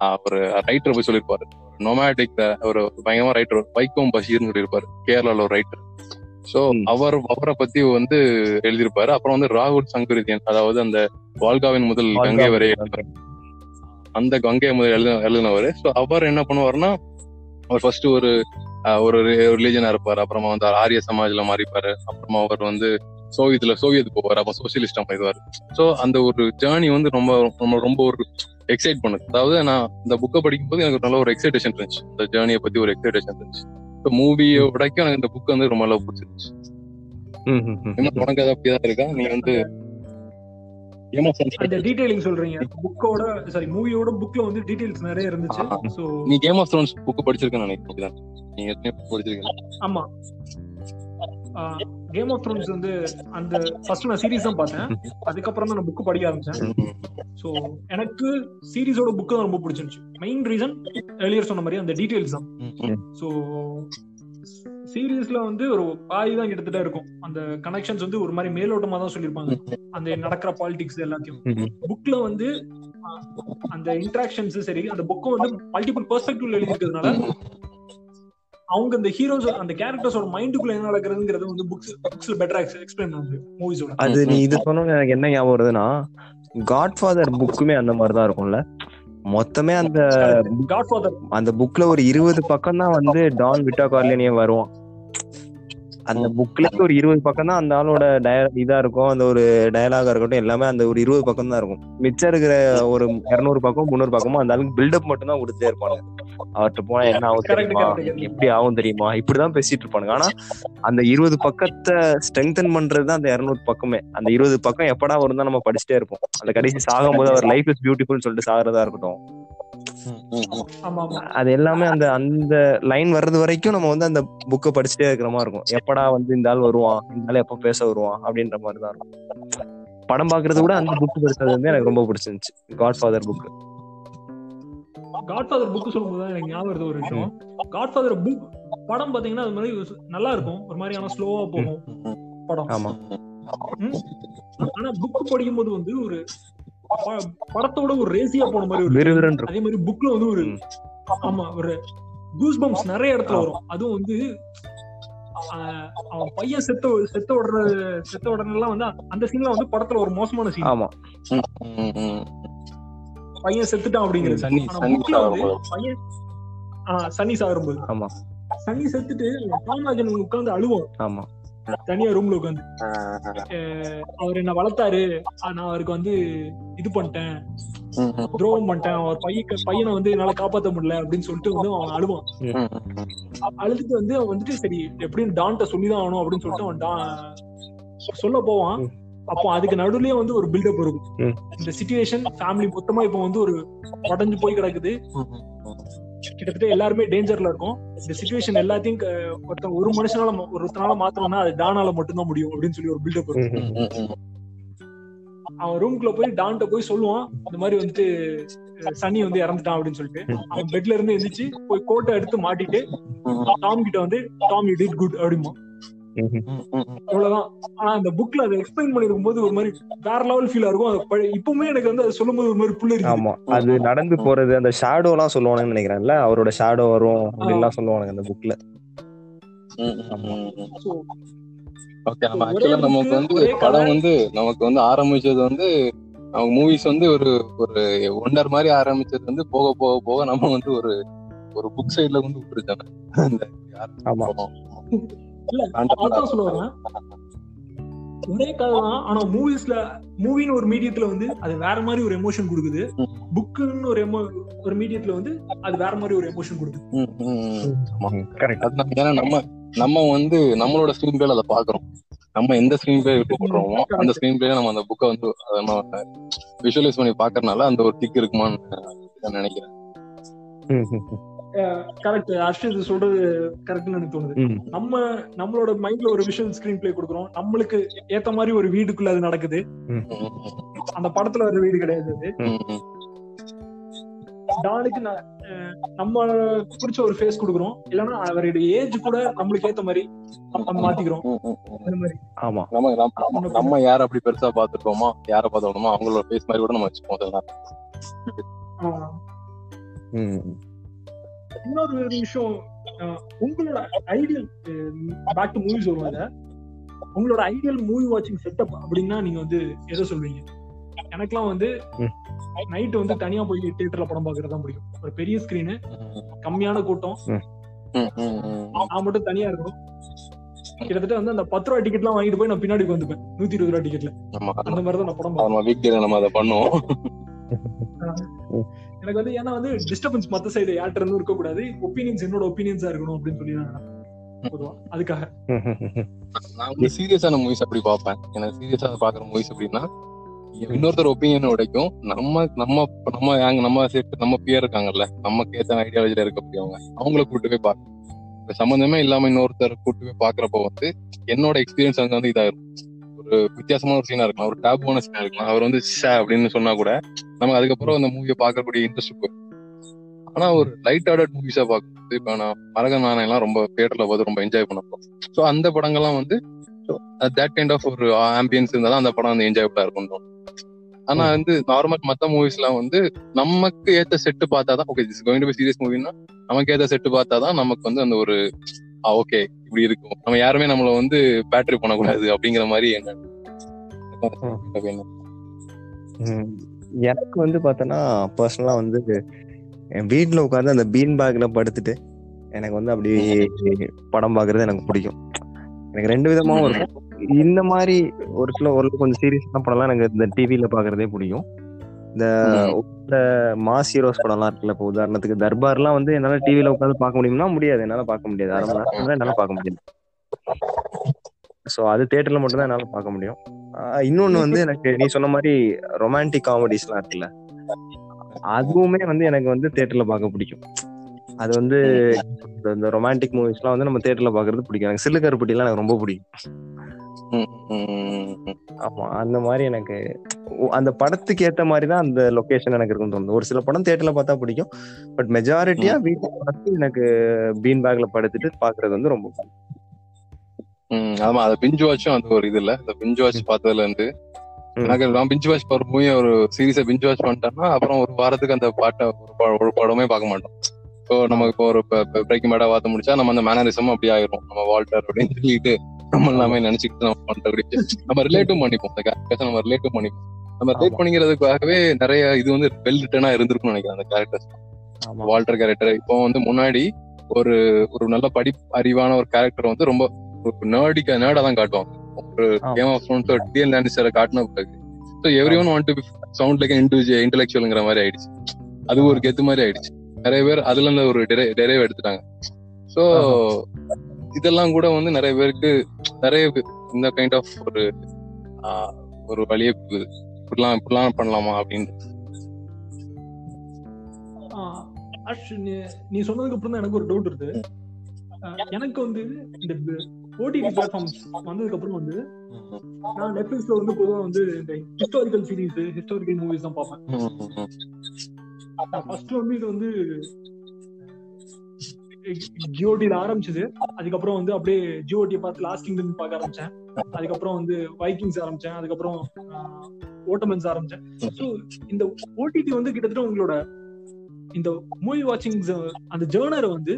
ஆஹ் ஒரு ரைட்டர் போய் சொல்லியிருப்பாரு. நொமேட்டிக் ஒரு பயங்கரமா ரைட்டர் வைக்கோம் பஷீர்னு சொல்லியிருப்பாரு. கேரளால ஒரு ரைட்டர் ஸோ ம். அவர் அவரை பத்தி வந்து எழுதியிருப்பாரு. அப்புறம் வந்து ராகுல் சங்கரிதியன் அதாவது அந்த வால்காவின் முதல் கங்கை வரை. அந்த கங்கை முதல் எழுத எழுதினவர். ஸோ அவர் என்ன பண்ணுவாருன்னா அவர் ஃபர்ஸ்ட் ஒரு ஒரு ரிலீஜனா இருப்பாரு. அப்புறமா வந்து ஆரிய சமாஜ்ல மாறிப்பாரு. அப்புறமா அவர் வந்து சோவியத்ல சோவியத் போவார். அப்ப சோசியலிஸ்டா மாறிடுவார் ஸோ அந்த ஒரு ஜேர்னி வந்து ரொம்ப ரொம்ப ரொம்ப ஒரு எக்ஸைட் பண்ணுது. அதாவது நான் இந்த புக்கை படிக்கும்போது எனக்கு நல்ல ஒரு எக்ஸைட்டேஷன் இருந்துச்சு. இந்த ஜேர்னியை பத்தி ஒரு எக்ஸைட்டேஷன் இருந்துச்சு. ஸோ மூவியை விடைக்கும் எனக்கு இந்த புக் வந்து ரொம்ப லவ். இன்னும் உனக்கு அதை அப்படிதான் இருக்கா? நீ வந்து Game of Thrones அந்த டீடைலிங் சொல்றீங்க. புக்கோட சாரி மூவியோட புக்ல வந்து டீடைல்ஸ் நிறைய இருந்துச்சு. நீ கேம் ஆஃப் த்ரோன்ஸ் புக் படிச்சிருக்கேன்னு நினைக்கிறேன் நீ எத்தனை படிச்சிருக்கீங்க. ஆமா. கேம் ஆஃப் த்ரோன்ஸ் வந்து அந்த ஃபர்ஸ்ட் நான் சீரிஸ் தான் பார்த்தேன். அதுக்கப்புறம் தான் நான் புக் படிக்க ஆரம்பிச்சேன். சோ எனக்கு சீரிஸோட புக் தான் ரொம்ப பிடிச்சிருந்துச்சு. மெயின் ரீசன் ஏர்லியர் சொன்ன மாதிரி அந்த டீடைல்ஸ் தான். சோ சீரீஸ்ல வந்து ஒரு பாதி தான் கிட்டத்தட்ட இருக்கும். அந்த கனெக்ஷன்ஸ் வந்து ஒரு மாதிரி மேலோட்டமா தான் சொல்லியிருப்பாங்க. அந்த நடக்கிற பாலிடிக்ஸ் எல்லாத்தையும். புக்ல வந்து அந்த இன்ட்ராக்ஷன்ஸ் சரி அந்த புக்கும் வந்து மல்டிபிள் பெர்ஸ்பெக்டிவ்ல எழுதிருக்கிறதுனால அவங்க அந்த ஹீரோஸ் அந்த கேரக்டர்ஸோட மைண்டுக்குள்ள என்ன நடக்குதுங்கிறது வந்து புக்ஸ் புக்ஸ்ல பெட்டரா எக்ஸ்பிளைன் பண்ணுது மூவிஸோட அது நீ இது சொன்ன எனக்கு என்ன ஞாபகம் வருதுன்னா காட்ஃபாதர் புக்குமே அந்த மாதிரி தான் இருக்கும்ல. மொத்தமே அந்த காட் ஃபாதர் அந்த புக்ல ஒரு இருபது பக்கம் தான் வந்து டான் விட்டா கார்லினியே வருவான். அந்த புக்ல ஒரு இருபது பக்கம் தான் அந்த ஆளோட டய இதா இருக்கும். அந்த ஒரு டயலாகா இருக்கட்டும் எல்லாமே அந்த ஒரு இருபது பக்கம் தான் இருக்கும். மிச்சம் இருக்கிற ஒரு இருநூறு பக்கம் முந்நூறு பக்கமும் அந்த ஆளுக்கு பில்டப் மட்டும் தான் கொடுத்தே இருப்பாங்க அவர்கிட்ட போனா என்ன ஆகும் தெரியுமா. எப்படி ஆகும் தெரியுமா? இப்படிதான் பேசிட்டு இருப்பானுங்க. ஆனா அந்த இருபது பக்கத்தை ஸ்ட்ரெங்தன் பண்றது தான் அந்த இருநூறு பக்கமே. அந்த இருபது பக்கம் எப்படா வரும் தான் நம்ம படிச்சுட்டே இருப்போம். அந்த கடைசி சாகும்போது அவர் லைஃப் இஸ் பியூட்டிஃபுல் சொல்லிட்டு சாகிறதா இருக்கட்டும். அது எல்லாமே அந்த அந்த லைன் வர்றது வரைக்கும் நம்ம வந்து அந்த புக்கை படிச்சுட்டே இருக்கிற மாதிரி இருக்கும். எப்படா வந்து இந்த ஆள் வருவான்? இந்த ஆள் எப்ப பேச வருவான்? அப்படின்ற மாதிரி தான் இருக்கும். படம் பாக்குறத விட அந்த புக் படிச்சது வந்து எனக்கு ரொம்ப பிடிச்சிருந்துச்சு. Godfather book Godfather book சொல்லும்போது தான் எனக்கு ஞாபகம் வருது ஒரு விஷயம். காட் ஃபாதர் புக் படம் பாத்தீங்கன்னா அது மாதிரி நல்லா இருக்கும். ஒரு மாதிரியான ஸ்லோவா போகும் படம். ஆமா. ஆனா புக் படிக்கும்போது வந்து ஒரு படத்தோட ஒரு ரேசியா போன மாதிரி ஒரு அதே மாதிரி புக்ல வந்து ஒரு. ஆமா ஒரு கூஸ் பம்ப்ஸ் நிறைய இடத்துல வரும். அதுவும் வந்து அவன் பையன் செத்த செத்த விடுற செத்த உடனே எல்லாம் வந்து அந்த சீன்ல வந்து படத்துல ஒரு மோசமான சீன் ஆமா. பையன் செத்துட்டான் அப்படிங்கிறது சாகும்போது. பையன் ஆஹ் சன்னி சாகும்போது. ஆமா. சன்னி செத்துட்டு காமராஜன் உட்கார்ந்து அழுவோம் ஆமா. தனியா ரூம்ல உட்காந்து அவர் என்ன வளர்த்தாரு. நான் அவருக்கு வந்து இது பண்ணிட்டேன். துரோகம் பண்ணிட்டேன். அவர் பையன் பையனை வந்து என்னால காப்பாத்த முடியல அப்படின்னு சொல்லிட்டு வந்து அவன் அழுவான். அழுதுட்டு வந்து அவன் வந்துட்டு சரி எப்படியும் டான்ட்ட சொல்லிதான் ஆகணும் அப்படின்னு சொல்லிட்டு அவன் டா- சொல்ல போவான். அப்போ அதுக்கு நடுவுலயே வந்து ஒரு பில்டப் இருக்கும். இந்த சிச்சுவேஷன் ஃபேமிலி மொத்தமா இப்போ வந்து ஒரு உடஞ்சு போய் கிடக்குது. கிட்டத்தட்ட எல்லாருமே டேஞ்சர்ல இருக்கும் இந்த சுச்சுவேஷன் எல்லாத்தையும் ஒருத்தன் ஒரு மனுஷனால ஒருத்தனால மாத்தணும்னா அது டானால மட்டும்தான் முடியும் அப்படின்னு சொல்லி ஒரு பில்டப். அவன் ரூம்குள்ள போய் டான்ட்ட போய் சொல்லுவான் இந்த மாதிரி வந்துட்டு சனி வந்து இறந்துட்டான் அப்படின்னு சொல்லிட்டு அவன் பெட்ல இருந்து எந்திரிச்சு போய் கோட்டை எடுத்து மாட்டிட்டு டாம் கிட்ட வந்து டாம் யூ டிட் குட் அப்படிமா. அவ்வளவுதான். ஆனா அந்த புக்ல அதை எக்ஸ்பிளைன் பண்ணிருக்கும் போது ஒரு மாதிரி வேற லெவல் ஃபீலா இருக்கும். இப்பவுமே எனக்கு வந்து அது சொல்லும் போது ஒரு மாதிரி புள்ள இருக்கு ஆமா. அது நடந்து போறது அந்த ஷேடோ எல்லாம் சொல்லுவானுன்னு நினைக்கிறேன்ல. அவரோட ஷேடோ வரும். அப்படின்லாம் சொல்லுவானுங்க அந்த புக்ல ஓகே நம்ம ஆக்சுவலா நமக்கு வந்து. படம் வந்து நமக்கு வந்து ஆரம்பிச்சது வந்து அவங்க மூவிஸ் வந்து ஒரு ஒரு ஒண்டர் மாதிரி ஆரம்பிச்சது வந்து போக போக போக நம்ம வந்து ஒரு ஒரு புக் சைடுல வந்து விட்டுருச்சானே. இல்ல. அதான் சொல்ல வரேன் ஒரே கதை தான் ஆனா மூவிஸ்ல மூவின்னு ஒரு மீடியத்துல வந்து அது வேற மாதிரி ஒரு எமோஷன் கொடுக்குது. புக்குன்னு ஒரு ஒரு மீடியத்துல வந்து அது வேற மாதிரி ஒரு எமோஷன் கொடுக்குது. கரெக்ட் அதுதான் ஏன்னா நம்ம நம்ம வந்து நம்மளோட ஸ்கிரீன் பிளேல அதை பாக்குறோம். நம்ம எந்த ஸ்கிரீன் பிளே விட்டு போடுறோமோ அந்த ஸ்கிரீன் பிளே நம்ம அந்த புக்கை வந்து விஷுவலைஸ் பண்ணி பாக்குறதுனால அந்த ஒரு கிக் இருக்குமான்னு நான் நினைக்கிறேன். கரெக்ட் அர்ஷ் இது சொல்றது கரெக்ட்னு எனக்கு தோணுது. நம்ம நம்மளோட மைண்ட்ல ஒரு விஷுவல் ஸ்கிரீன் பிளே கொடுக்குறோம். நம்மளுக்கு ஏத்த மாதிரி ஒரு வீடுக்குள்ள அது நடக்குது. அந்த படத்துல வர வீடு கிடையாது அது. டானுக்கு நம்ம பிடிச்ச ஒரு ஃபேஸ் கொடுக்குறோம். இல்லைன்னா அவருடைய ஏஜ் கூட நம்மளுக்கு ஏத்த மாதிரி நம்ம மாத்திக்கிறோம். ஆமா. நம்ம நம்ம- யார அப்படி பெருசா பாத்துருக்கோமோ யார பார்த்தோமோ அவங்களோட ஃபேஸ் மாதிரி கூட நம்ம வச்சுப்போம். அதெல்லாம். இன்னொரு விஷயம் உங்களோட ஐடியல் பேக் டு மூவிஸ் வருவாங்க உங்களோட ஐடியல் மூவி வாட்சிங் செட்டப் அப்படின்னா நீங்க வந்து எதை சொல்வீங்க? எனக்கெல்லாம் வந்து. நைட் வந்து தனியா போய் தியேட்டர்ல படம் பாக்குறது தான் பிடிக்கும். ஒரு பெரிய ஸ்கிரீனு கம்மியான கூட்டம். நான் மட்டும் தனியா இருக்கணும். கிட்டத்தட்ட வந்து அந்த பத்து ரூபா டிக்கெட் எல்லாம் வாங்கிட்டு போய் நான் பின்னாடி வந்துப்பேன் நூத்தி இருபது ரூபா டிக்கெட்ல ஆமா. அந்த மாதிரி தான் நான் படம் நம்ம வீக் நம்ம அதை பண்ணுவோம். எனக்கு வந்து ஏன்னா வந்து டிஸ்டர்பன்ஸ் மத்த சைடு யார்ட்ட இருந்தும் இருக்க கூடாது ஒப்பீனியன்ஸ் என்னோட ஒப்பீனியன்ஸா இருக்கணும் அப்படின்னு சொல்லி நான் பொதுவா. அதுக்காக. நான் வந்து சீரியஸான மூவிஸ் அப்படி பார்ப்பேன்? எனக்கு சீரியஸா பாக்குற மூவிஸ் அப்படின்னா இன்னொருத்தர் ஒப்பீனியன் உடைக்கும். நம்ம நம்ம நம்ம நம்ம சேர்த்து நம்ம பியர் இருக்காங்கல்ல நமக்கு ஏத்த ஐடியாலஜில இருக்கக்கூடியவங்க அவங்கள கூட்டு போய் பார்க்க சம்பந்தமே இல்லாம இன்னொருத்தர் கூட்டு போய் பாக்குறப்ப வந்து என்னோட எக்ஸ்பீரியன்ஸ் அங்க வந்து இதாயிரும். ஒரு வித்தியாசமான ஒரு சீனா இருக்கலாம். ஒரு டேபுவான சீனா இருக்கலாம். அவர் வந்து ஷே அப்படின்னு சொன்னா கூட நமக்கு அதுக்கப்புறம் அந்த மூவியை பார்க்கக்கூடிய இன்ட்ரெஸ்ட் போயிடும் ஆனா ஒரு லைட் ஹார்டட் மூவிஸா பார்க்கும்போது இப்ப நான் மரகன் நாணயம் எல்லாம் ரொம்ப தியேட்டர்ல பார்த்து ரொம்ப என்ஜாய் பண்ணப்போ ஸோ அந்த படங்கள்லாம் வந்து தட் கைண்ட் ஆஃப் ஒரு ஆம்பியன்ஸ் இருந்தாலும் அந்த படம் வந்து என்ஜாயபிளா இருக்கும் தோணும். ஆனா வந்து நார்மல் மத்த மூவிஸ் எல்லாம் வந்து நமக்கு ஏத்த செட்டு பார்த்தாதான் okay this going to be serious மூவினா நமக்கு ஏத்த செட்டு பார்த்தாதான் நமக்கு வந்து அந்த ஒரு ஓகே. இப்படி இருக்கும் நம்ம யாருமே நம்மள வந்து பேட்டரி பண்ணக்கூடாது அப்படிங்கிற மாதிரி என்ன. எனக்கு வந்து பார்த்தோன்னா பர்சனலா வந்து என் வீட்ல உட்காந்து அந்த பீன் பேக்ல படுத்துட்டு எனக்கு வந்து அப்படி படம் பார்க்கிறது எனக்கு பிடிக்கும். எனக்கு ரெண்டு விதமாவும் இருக்கும். இந்த மாதிரி ஒரு சில ஒரு கொஞ்சம் சீரியஸான படம்லாம் எனக்கு இந்த டிவில பாக்குறதே பிடிக்கும். இந்த மாஸ் ஹீரோஸ் படம்லாம் இருக்குல்ல இப்போ உதாரணத்துக்கு தர்பார்லாம் வந்து என்னால டிவில உட்காந்து பார்க்க முடியும்னா முடியாது. என்னால பார்க்க முடியாது. அரை மணி நேரம் என்னால பார்க்க முடியாது ஸோ அது தியேட்டர்ல மட்டும் தான் என்னால பார்க்க முடியும். இன்னொன்னு வந்து எனக்கு நீ சொன்ன மாதிரி ரொமான்டிக் காமெடிஸ்லாம் இருக்குல்ல அதுவுமே வந்து எனக்கு வந்து தியேட்டர்ல பார்க்க பிடிக்கும். அது வந்து இந்த- ரொமான்டிக் மூவிஸ்லாம் வந்து நம்ம தியேட்டர்ல பார்க்கிறது பிடிக்கும். எனக்கு சில்லு கருப்பட்டிலாம் எனக்கு ரொம்ப பிடிக்கும். ஆமா அந்த மாதிரி எனக்கு அந்த படத்துக்கு ஏத்த மாதிரி தான் அந்த லொகேஷன் எனக்கு இருக்கும்னு தோணுது. ஒரு சில படம் தியேட்டர்ல பார்த்தா பிடிக்கும். பட் மெஜாரிட்டியா வீட்டுல பார்த்து எனக்கு பீன் பேக்ல படுத்துட்டு பாக்குறது வந்து ரொம்ப ஆமா அதை பிஞ்சு வாட்சும் அது ஒரு இது இல்ல. இந்த பிஞ்சு வாட்ச் பார்த்ததுல இருந்து. எனக்கு நான் பிஞ்சு வாட்ச் ஒரு ஒரு சீரியஸா பிஞ்சு வாட்ச் பண்ணிட்டேன்னா அப்புறம் ஒரு வாரத்துக்கு அந்த பாட்டை ஒரு படமே பார்க்க மாட்டோம். ஸோ நம்ம இப்போ ஒரு பிரேக்கிங் பேடா பார்த்து முடிச்சா நம்ம அந்த மேனரிசம் அப்படி ஆயிரும். நம்ம வால்டர் அப்படின்னு சொல்லிட்டு நம்ம எல்லாமே நினைச்சுக்கிட்டு நம்ம பண்றது நம்ம ரிலேட்டும் பண்ணிப்போம். இந்த கேரக்டர்ஸ் நம்ம ரிலேட்டும் பண்ணிப்போம். நம்ம ரிலேட். பண்ணிக்கிறதுக்காகவே நிறைய இது வந்து வெல் ரிட்டனா இருந்திருக்கும்னு நினைக்கிறேன் அந்த கேரக்டர்ஸ் வால்டர் கேரக்டர் இப்போ வந்து முன்னாடி ஒரு ஒரு நல்ல படி அறிவான ஒரு கேரக்டர் வந்து ரொம்ப நேர்டிக்கா நேர்டா தான் காட்டுவாங்க. ஒரு. கேம் ஆஃப் த்ரோன்ஸ் டிஎல் லேண்டிஸ்டரை காட்டின பிறகு. So everyone want to sound like individual இன்டெலெக்சுவல்ங்கிற மாதிரி ஆயிடுச்சு. அது ஒரு கெத்து மாதிரி ஆயிடுச்சு. நிறைய பேர் அதுல இருந்து ஒரு டெரைவ் எடுத்துட்டாங்க. ஸோ இதெல்லாம் கூட வந்து நிறைய பேருக்கு நிறைய இந்த கைண்ட் ஆஃப் ஒரு ஒரு வழியை இப்படிலாம் இப்படிலாம் பண்ணலாமா அப்படின்னு. நீ- சொன்னதுக்கு அப்புறம் தான் எனக்கு ஒரு டவுட் இருக்கு எனக்கு வந்து இந்த ஓடிடி பிளாட்ஃபார்ம்ஸ் வந்ததுக்கு அப்புறம் வந்து நான் நெட்ஃபிளிக்ஸ்ல வந்து பொதுவா வந்து இந்த ஹிஸ்டாரிக்கல் சீரிஸ் ஹிஸ்டாரிக்கல் மூவிஸ் தான் பார்ப்பேன். ஃபர்ஸ்ட் வந்து இது வந்து ஜியோடில ஆரம்பிச்சது. அதுக்கப்புறம் வந்து அப்படியே ஜியோடியை பார்த்து லாஸ்ட் கிங்டம் பார்க்க ஆரம்பிச்சேன். அதுக்கப்புறம் வந்து வைக்கிங்ஸ் ஆரம்பிச்சேன். அதுக்கப்புறம் ஓட்டமன்ஸ் ஆரம்பிச்சேன். ஸோ இந்த ஓடிடி வந்து கிட்டத்தட்ட உங்களோட இந்த மூவி வாட்சிங் அந்த ஜேர்னரை வந்து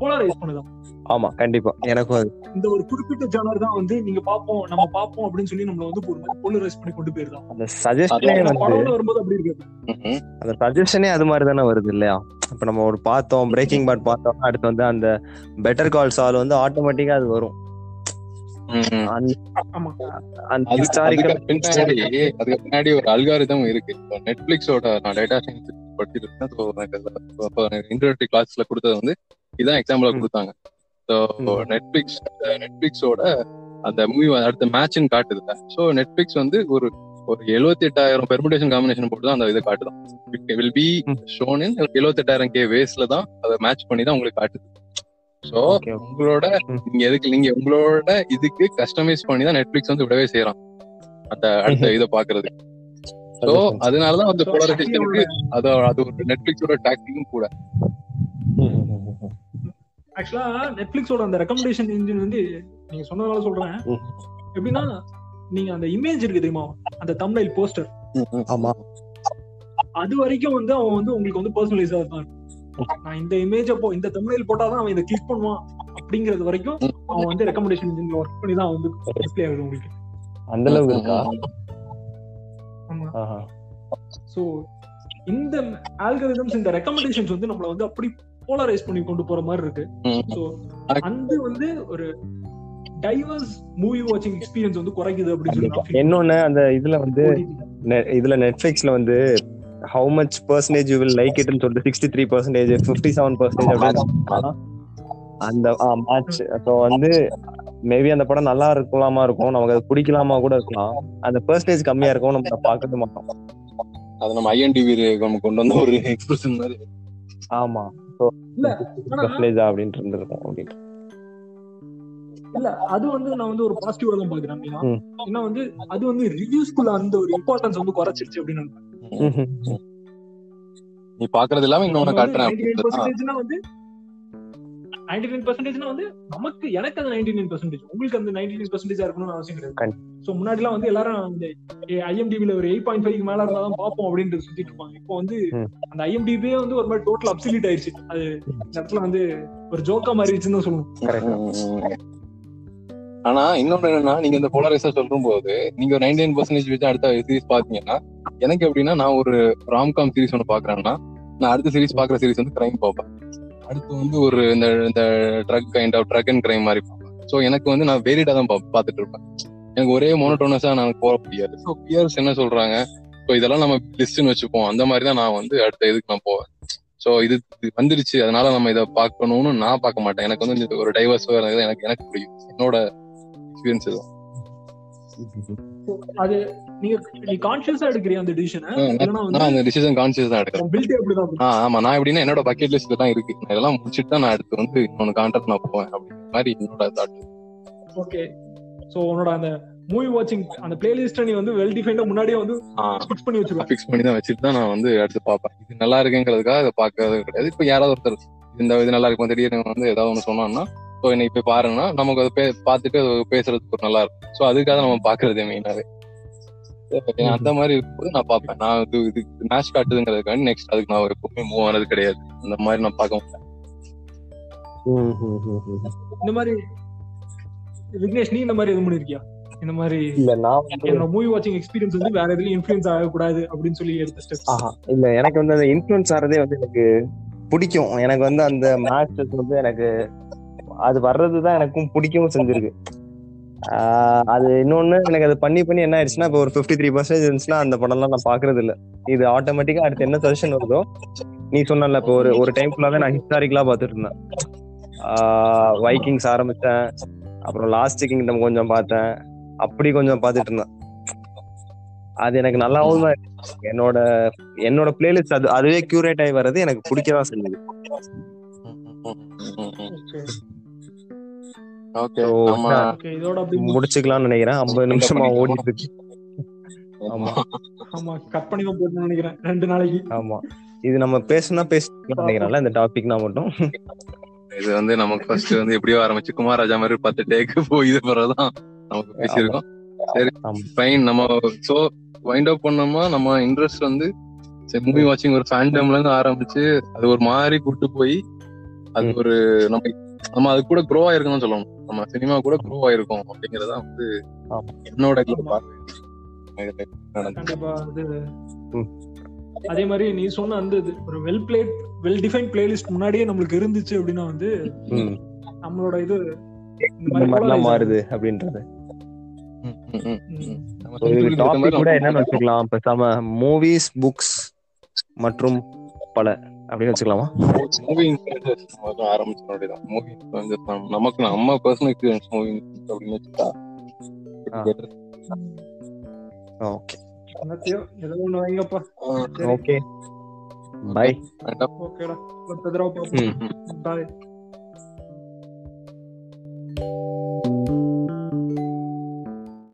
போலரைஸ் பண்ணுதான் ஆமா கண்டிப்பா. எனக்கும் அது. இந்த ஒரு குறிப்பிட்ட ஜேர்னர் தான் வந்து நீங்க பாப்போம் நம்ம பாப்போம் அப்படின்னு சொல்லி நம்மள வந்து ஒரு மாதிரி போலரைஸ் பண்ணி கொண்டு போயிருதான் அந்த சஜஷனே வந்து வரும்போது அப்படி இருக்கு. அந்த சஜஷனே அது மாதிரி தானே வருது இல்லையா? இப்ப நம்ம ஒரு பார்த்தோம் பிரேக்கிங் பேட் பார்த்தோம் அடுத்து வந்து அந்த பெட்டர் கால் சால் வந்து ஆட்டோமேட்டிக்கா அது வரும். ம்ஹும். அந்த- ஆமா. அந்த அதுக்கு ஹிஸ்டாரிக்கல் அதுக்கு பின்னாடி ஒரு அல்காரிதம் இருக்கு. நெட்ஃபிளிக்ஸோட நான் டேட்டா எனக்கு இன்டர்நெட் கிளாஸ்ல கொடுத்தது வந்து இதான் எக்ஸாம்பிளா. கொடுத்தாங்க. ஸோ. நெட்ஃபிளிக்ஸ் நெட்ஃபிளிக்ஸோட அந்த மூவி அடுத்த மேட்ச்னு காட்டுது. ஸோ நெட்ஃபிளிக்ஸ் வந்து ஒரு ஒரு எழுபத்தி எட்டாயிரம் பெர்முடேஷன் காம்பினேஷன் போட்டு தான் அந்த இதை காட்டுதான் வில் பி. ஷோன் இன் எழுபத்தி எட்டாயிரம் கே வேஸ்ல தான் அதை மேட்ச் பண்ணி தான் உங்களுக்கு காட்டுது. ஸோ. உங்களோட. நீங்க எதுக்கு நீங்க உங்களோட இதுக்கு கஸ்டமைஸ் பண்ணி தான் நெட்ஃபிளிக்ஸ் வந்து விடவே செய்யறான். அந்த அடுத்த இதை பாக்குறது சோ அதனாலதான் அந்த போலரைசேஷனுக்கு அது அது ஒரு நெட்ஃபிளிக்ஸோட டாக்டிக்கும் கூட. ஆக்சுவலா நெட்ஃபிளிக்ஸோட அந்த ரெக்கமெண்டேஷன் இன்ஜின் வந்து நீங்க சொன்னதால சொல்றேன். எப்படின்னா நீங்க அந்த இமேஜ் இருக்கு தெரியுமா? அந்த தம்ப்னைல் போஸ்டர் ஆமா. அது வரைக்கும் வந்து அவன் வந்து உங்களுக்கு வந்து பர்சனலைஸா இருப்பான். நான் இந்த இமேஜ் அப்போ இந்த தம்ப்னைல் போட்டாதான் அவன் இதை கிளிக் பண்ணுவான் அப்படிங்கிறது வரைக்கும் அவன் வந்து ரெக்கமெண்டேஷன் இன்ஜின்ல ஒர்க் பண்ணி தான் வந்து டிஸ்பிளே ஆகுது உங்களுக்கு. அந்த அளவுக்கு இருக்கா? ஆமா. சோ இந்த ஆல்கரிதம்ஸ் இந்த ரெக்கமெண்டேஷன்ஸ் வந்து நம்மள வந்து அப்படி போலரைஸ் பண்ணி கொண்டு போற மாதிரி இருக்கு. சோ அந்த வந்து ஒரு டைவர்ஸ் மூவி வாட்சிங் எக்ஸ்பீரியன்ஸ் வந்து குறைக்குது அப்படின்னு சொல்லி இன்னொன்னு அந்த இதுல வந்து இதுல நெட்ஃபிளிக்ஸ்ல வந்து how much percentage you will like இட்னு சொல்லிட்டு sixty three percentage fifty seven percentage அப்படின்னு அந்த மேட்ச் ஸோ வந்து மேபி அந்த படம் நல்லா இருக்கலாமா இருக்கும் நமக்கு அது பிடிக்கலாமா கூட இருக்கலாம். அந்த பர்சன்டேஜ் கம்மியா இருக்கும் நம்ம அதை பார்க்கவே மாட்டோம். அது நம்ம ஐஎன்டிவி கொண்டு வந்த ஒரு எக்ஸ்பிரஷன் மாதிரி. ஆமா. இல்ல, இருந்திருக்கும் அது வந்து நான் வந்து ஒரு பாசிட்டிவா தான் பாக்குறேன். ஏன்னா வந்து அது வந்து ரிவ்யூஸ்குள்ள அந்த ஒரு இம்பார்ட்டன்ஸ் வந்து குறைச்சிருச்சு அப்படின்னு நினைக்கிறேன். நீ பாக்குறது இல்லாம இன்னொன்னு காட்டுறேன் 99% னா வந்து 99% னா வந்து நமக்கு எனக்கு அது 99% உங்களுக்கு அந்த 99% இருக்கணும்னு அவசியம் கிடையாது. கண்டி- சோ முன்னாடி எல்லாம் வந்து எல்லாரும் இந்த ஐஎம்டிபில ஒரு எயிட் பாயிண்ட் ஃபைவ் மேல இருந்தா தான் பார்ப்போம் அப்படின்ட்டு சுத்திட்டு இருப்பாங்க. இப்போ வந்து. அந்த ஐஎம்டிபியே வந்து ஒரு மாதிரி டோட்டல் அப்சல்யூட் ஆயிருச்சு. அது இடத்துல வந்து ஒரு ஜோக்கா மாறிடுச்சுன்னு தான் சொல்லணும். ஆனா இன்னொன்னு என்னன்னா நீங்க இந்த போலரைஸா சொல்லும் போது நீங்க ஒரு நைன்டி நைன் பர்சன்டேஜ் வச்சு அடுத்த சீரிஸ் பாத்தீங்கன்னா எனக்கு எப்படின்னா நான் ஒரு ராம்காம் சீரிஸ் ஒன்று பாக்குறேன்னா நான் அடுத்த சீரிஸ் பாக்குற சீரிஸ் வந்து கிரைம் பார்ப்பேன். அடுத்து வந்து ஒரு இந்த இந்த drug kind of drug and crime மாதிரி பார்ப்பேன். ஸோ எனக்கு வந்து நான் வேரிடா தான் பா- பார்த்துட்டு இருப்பேன். எனக்கு ஒரே மோனோட்டோனஸா நான் போக முடியாது. ஸோ பியர்ஸ் என்ன சொல்றாங்க? ஸோ இதெல்லாம் நம்ம லிஸ்ட்னு வச்சுப்போம். அந்த மாதிரி தான் நான் வந்து அடுத்த இதுக்கு நான் போவேன். ஸோ இது வந்துருச்சு. அதனால நம்ம இதை பார்க்கணும்னு நான் பார்க்க மாட்டேன். எனக்கு வந்து இந்த ஒரு டைவர்ஸ் எனக்கு எனக்கு பிடிக்கும் என்னோட எக்ஸ்பீரியன்ஸ் இதுவும் அது நீங்க நீ கான்சியஸா எடுக்கிறியா அந்த டிசிஷனை நான் அந்த டிசிஷன் கான்சியஸ் தான் எடுக்கிறேன். பில்டே அப்படிதான். ஆ ஆமா. நான் எப்படின்னா என்னோட பக்கெட் லிஸ்ட் இதெல்லாம் இருக்கு. இதெல்லாம் முடிச்சுட்டு தான் நான் அடுத்து வந்து இன்னொன்னு கான்ட்ராக்ட் நான் போவேன் அப்படிங்கிற மாதிரி என்னோட தாட் ஓகே சோ உன்னோட அந்த மூவி வாட்சிங் அந்த பிளேலிஸ்ட் நீ வந்து வெல் டிஃபைன்டா முன்னாடியே வந்து ஃபிக்ஸ் பண்ணி வச்சிருக்க ஃபிக்ஸ் பண்ணி தான் வச்சுட்டு தான் நான் வந்து அடுத்து பார்ப்பேன். இது நல்லா இருக்குங்கிறதுக்காக அதை பார்க்கறது கிடையாது. இப்போ யாராவது ஒருத்தர் இந்த இது நல்லா இருக்கும் திடீர்னு வந்து ஏதாவது ஒன்று சொன்னான்னா ஸோ இன்னைக்கு போய் பாருங்கன்னா நமக்கு அதை பே பார்த்துட்டு அது பேசுறதுக்கு ஒரு நல்லா இருக்கும். ஸோ அதுக்காக நம்ம பார்க்கறதே மெயினாவே அந்த மாதிரி இருக்கும்போது நான் பார்ப்பேன். நான் இது இது மேட்ச் காட்டுதுங்கிறதுக்காண்டி நெக்ஸ்ட் அதுக்கு நான் எப்பவுமே மூவ் ஆனது கிடையாது. அந்த மாதிரி நான் பார்க்க மாட்டேன். இந்த மாதிரி விக்னேஷ் நீ இந்த மாதிரி எதுவும் பண்ணிருக்கியா? இந்த மாதிரி இல்ல நான் என்னோட மூவி வாட்சிங் எக்ஸ்பீரியன்ஸ் வந்து வேற எதுலயும் இன்ஃபுளுன்ஸ் ஆகக்கூடாது அப்படின்னு சொல்லி எடுத்த ஸ்டெப்ஸ் ஆஹா இல்ல எனக்கு வந்து அந்த இன்ஃபுளுன்ஸ் ஆறதே வந்து எனக்கு பிடிக்கும். எனக்கு வந்து அந்த மேட்சஸ் வந்து எனக்கு அது வர்றதுதான் எனக்கும் பிடிக்கவும் செஞ்சிருக்கு. அது இன்னொன்னு எனக்கு அது பண்ணி பண்ணி என்ன ஆயிடுச்சுன்னா இப்போ ஒரு ஃபிஃப்டி த்ரீ பர்சன்டேஜ் இருந்துச்சுன்னா அந்த படம்லாம் நான் பாக்குறது இல்ல இது ஆட்டோமேட்டிக்கா அடுத்து என்ன சஜஷன் வருதோ நீ சொன்னல இப்போ ஒரு ஒரு டைம் ஃபுல்லாவே நான் ஹிஸ்டாரிக்கலா பார்த்துட்டு இருந்தேன் வைக்கிங்ஸ் ஆரம்பிச்சேன். அப்புறம் லாஸ்ட் கிங்டம் கொஞ்சம் பார்த்தேன். அப்படி கொஞ்சம் பார்த்துட்டு இருந்தேன் அது எனக்கு நல்லாவும் தான். என்னோட என்னோட பிளேலிஸ்ட் அது அதுவே கியூரேட் ஆகி வர்றது எனக்கு பிடிக்கதான் செஞ்சது முடிச்சுக்கலாம்னு நினைக்கிறேன். ஐம்பது நிமிஷமா ஓடிட்டு இருக்கு ஆமா. ஆமா கட் பண்ணி தான் போடணும்னு நினைக்கிறேன். ரெண்டு நாளைக்கு. ஆமா. இது நம்ம பேசுனா பேசலாம் நினைக்கிறேன்ல இந்த டாபிக்னா மட்டும். இது வந்து நமக்கு ஃபர்ஸ்ட் வந்து எப்படியோ ஆரம்பிச்சு குமார் ராஜா மாதிரி பத்து டேக்கு போய் இது பிறகுதான் நமக்கு பேசியிருக்கோம். சரி ஆமா. ஃபைன் நம்ம சோ வைண்ட் அப் பண்ணோமா? நம்ம இன்ட்ரெஸ்ட் வந்து மூவி வாட்சிங் ஒரு ஃபேண்டம்ல இருந்து ஆரம்பிச்சு அது ஒரு மாதிரி கூட்டு போய் அது. ஒரு நம்ம நம்ம அது கூட க்ரோ ஆயிருக்கணும்னு சொல்லணும். நம்ம சினிமா கூட க்ரோ ஆயிருக்கோம் அப்படிங்கறத வந்து. என்னோட அது மாதிரி நீ சொன்ன அந்த இது ஒரு well plate well define playlist முன்னாடியே நம்மளுக்கு இருந்துச்சு அப்படின்னா வந்து. நம்மளோட இது மாறுது அப்படின்றது. டாபிக் கூட என்னன்னு வச்சுக்கலாம். பேசாம மூவிஸ் புக்ஸ் மற்றும் பல. அப்படின்னு வச்சுக்கலாமா? மூவி இன்ஃபுளுசஸ் நம்ம ஆரம்பிச்ச அப்படிதான் மூவி இன்ஃபுளுசஸ் நமக்கு நம்ம பர்சனல் எக்ஸ்பீரியன்ஸ் மூவி அப்படின்னு வச்சுட்டா. ஓகே ஏதோ வைங்கப்பா. ஓகே பை வேண்டாம். ஓகேடா. பாய்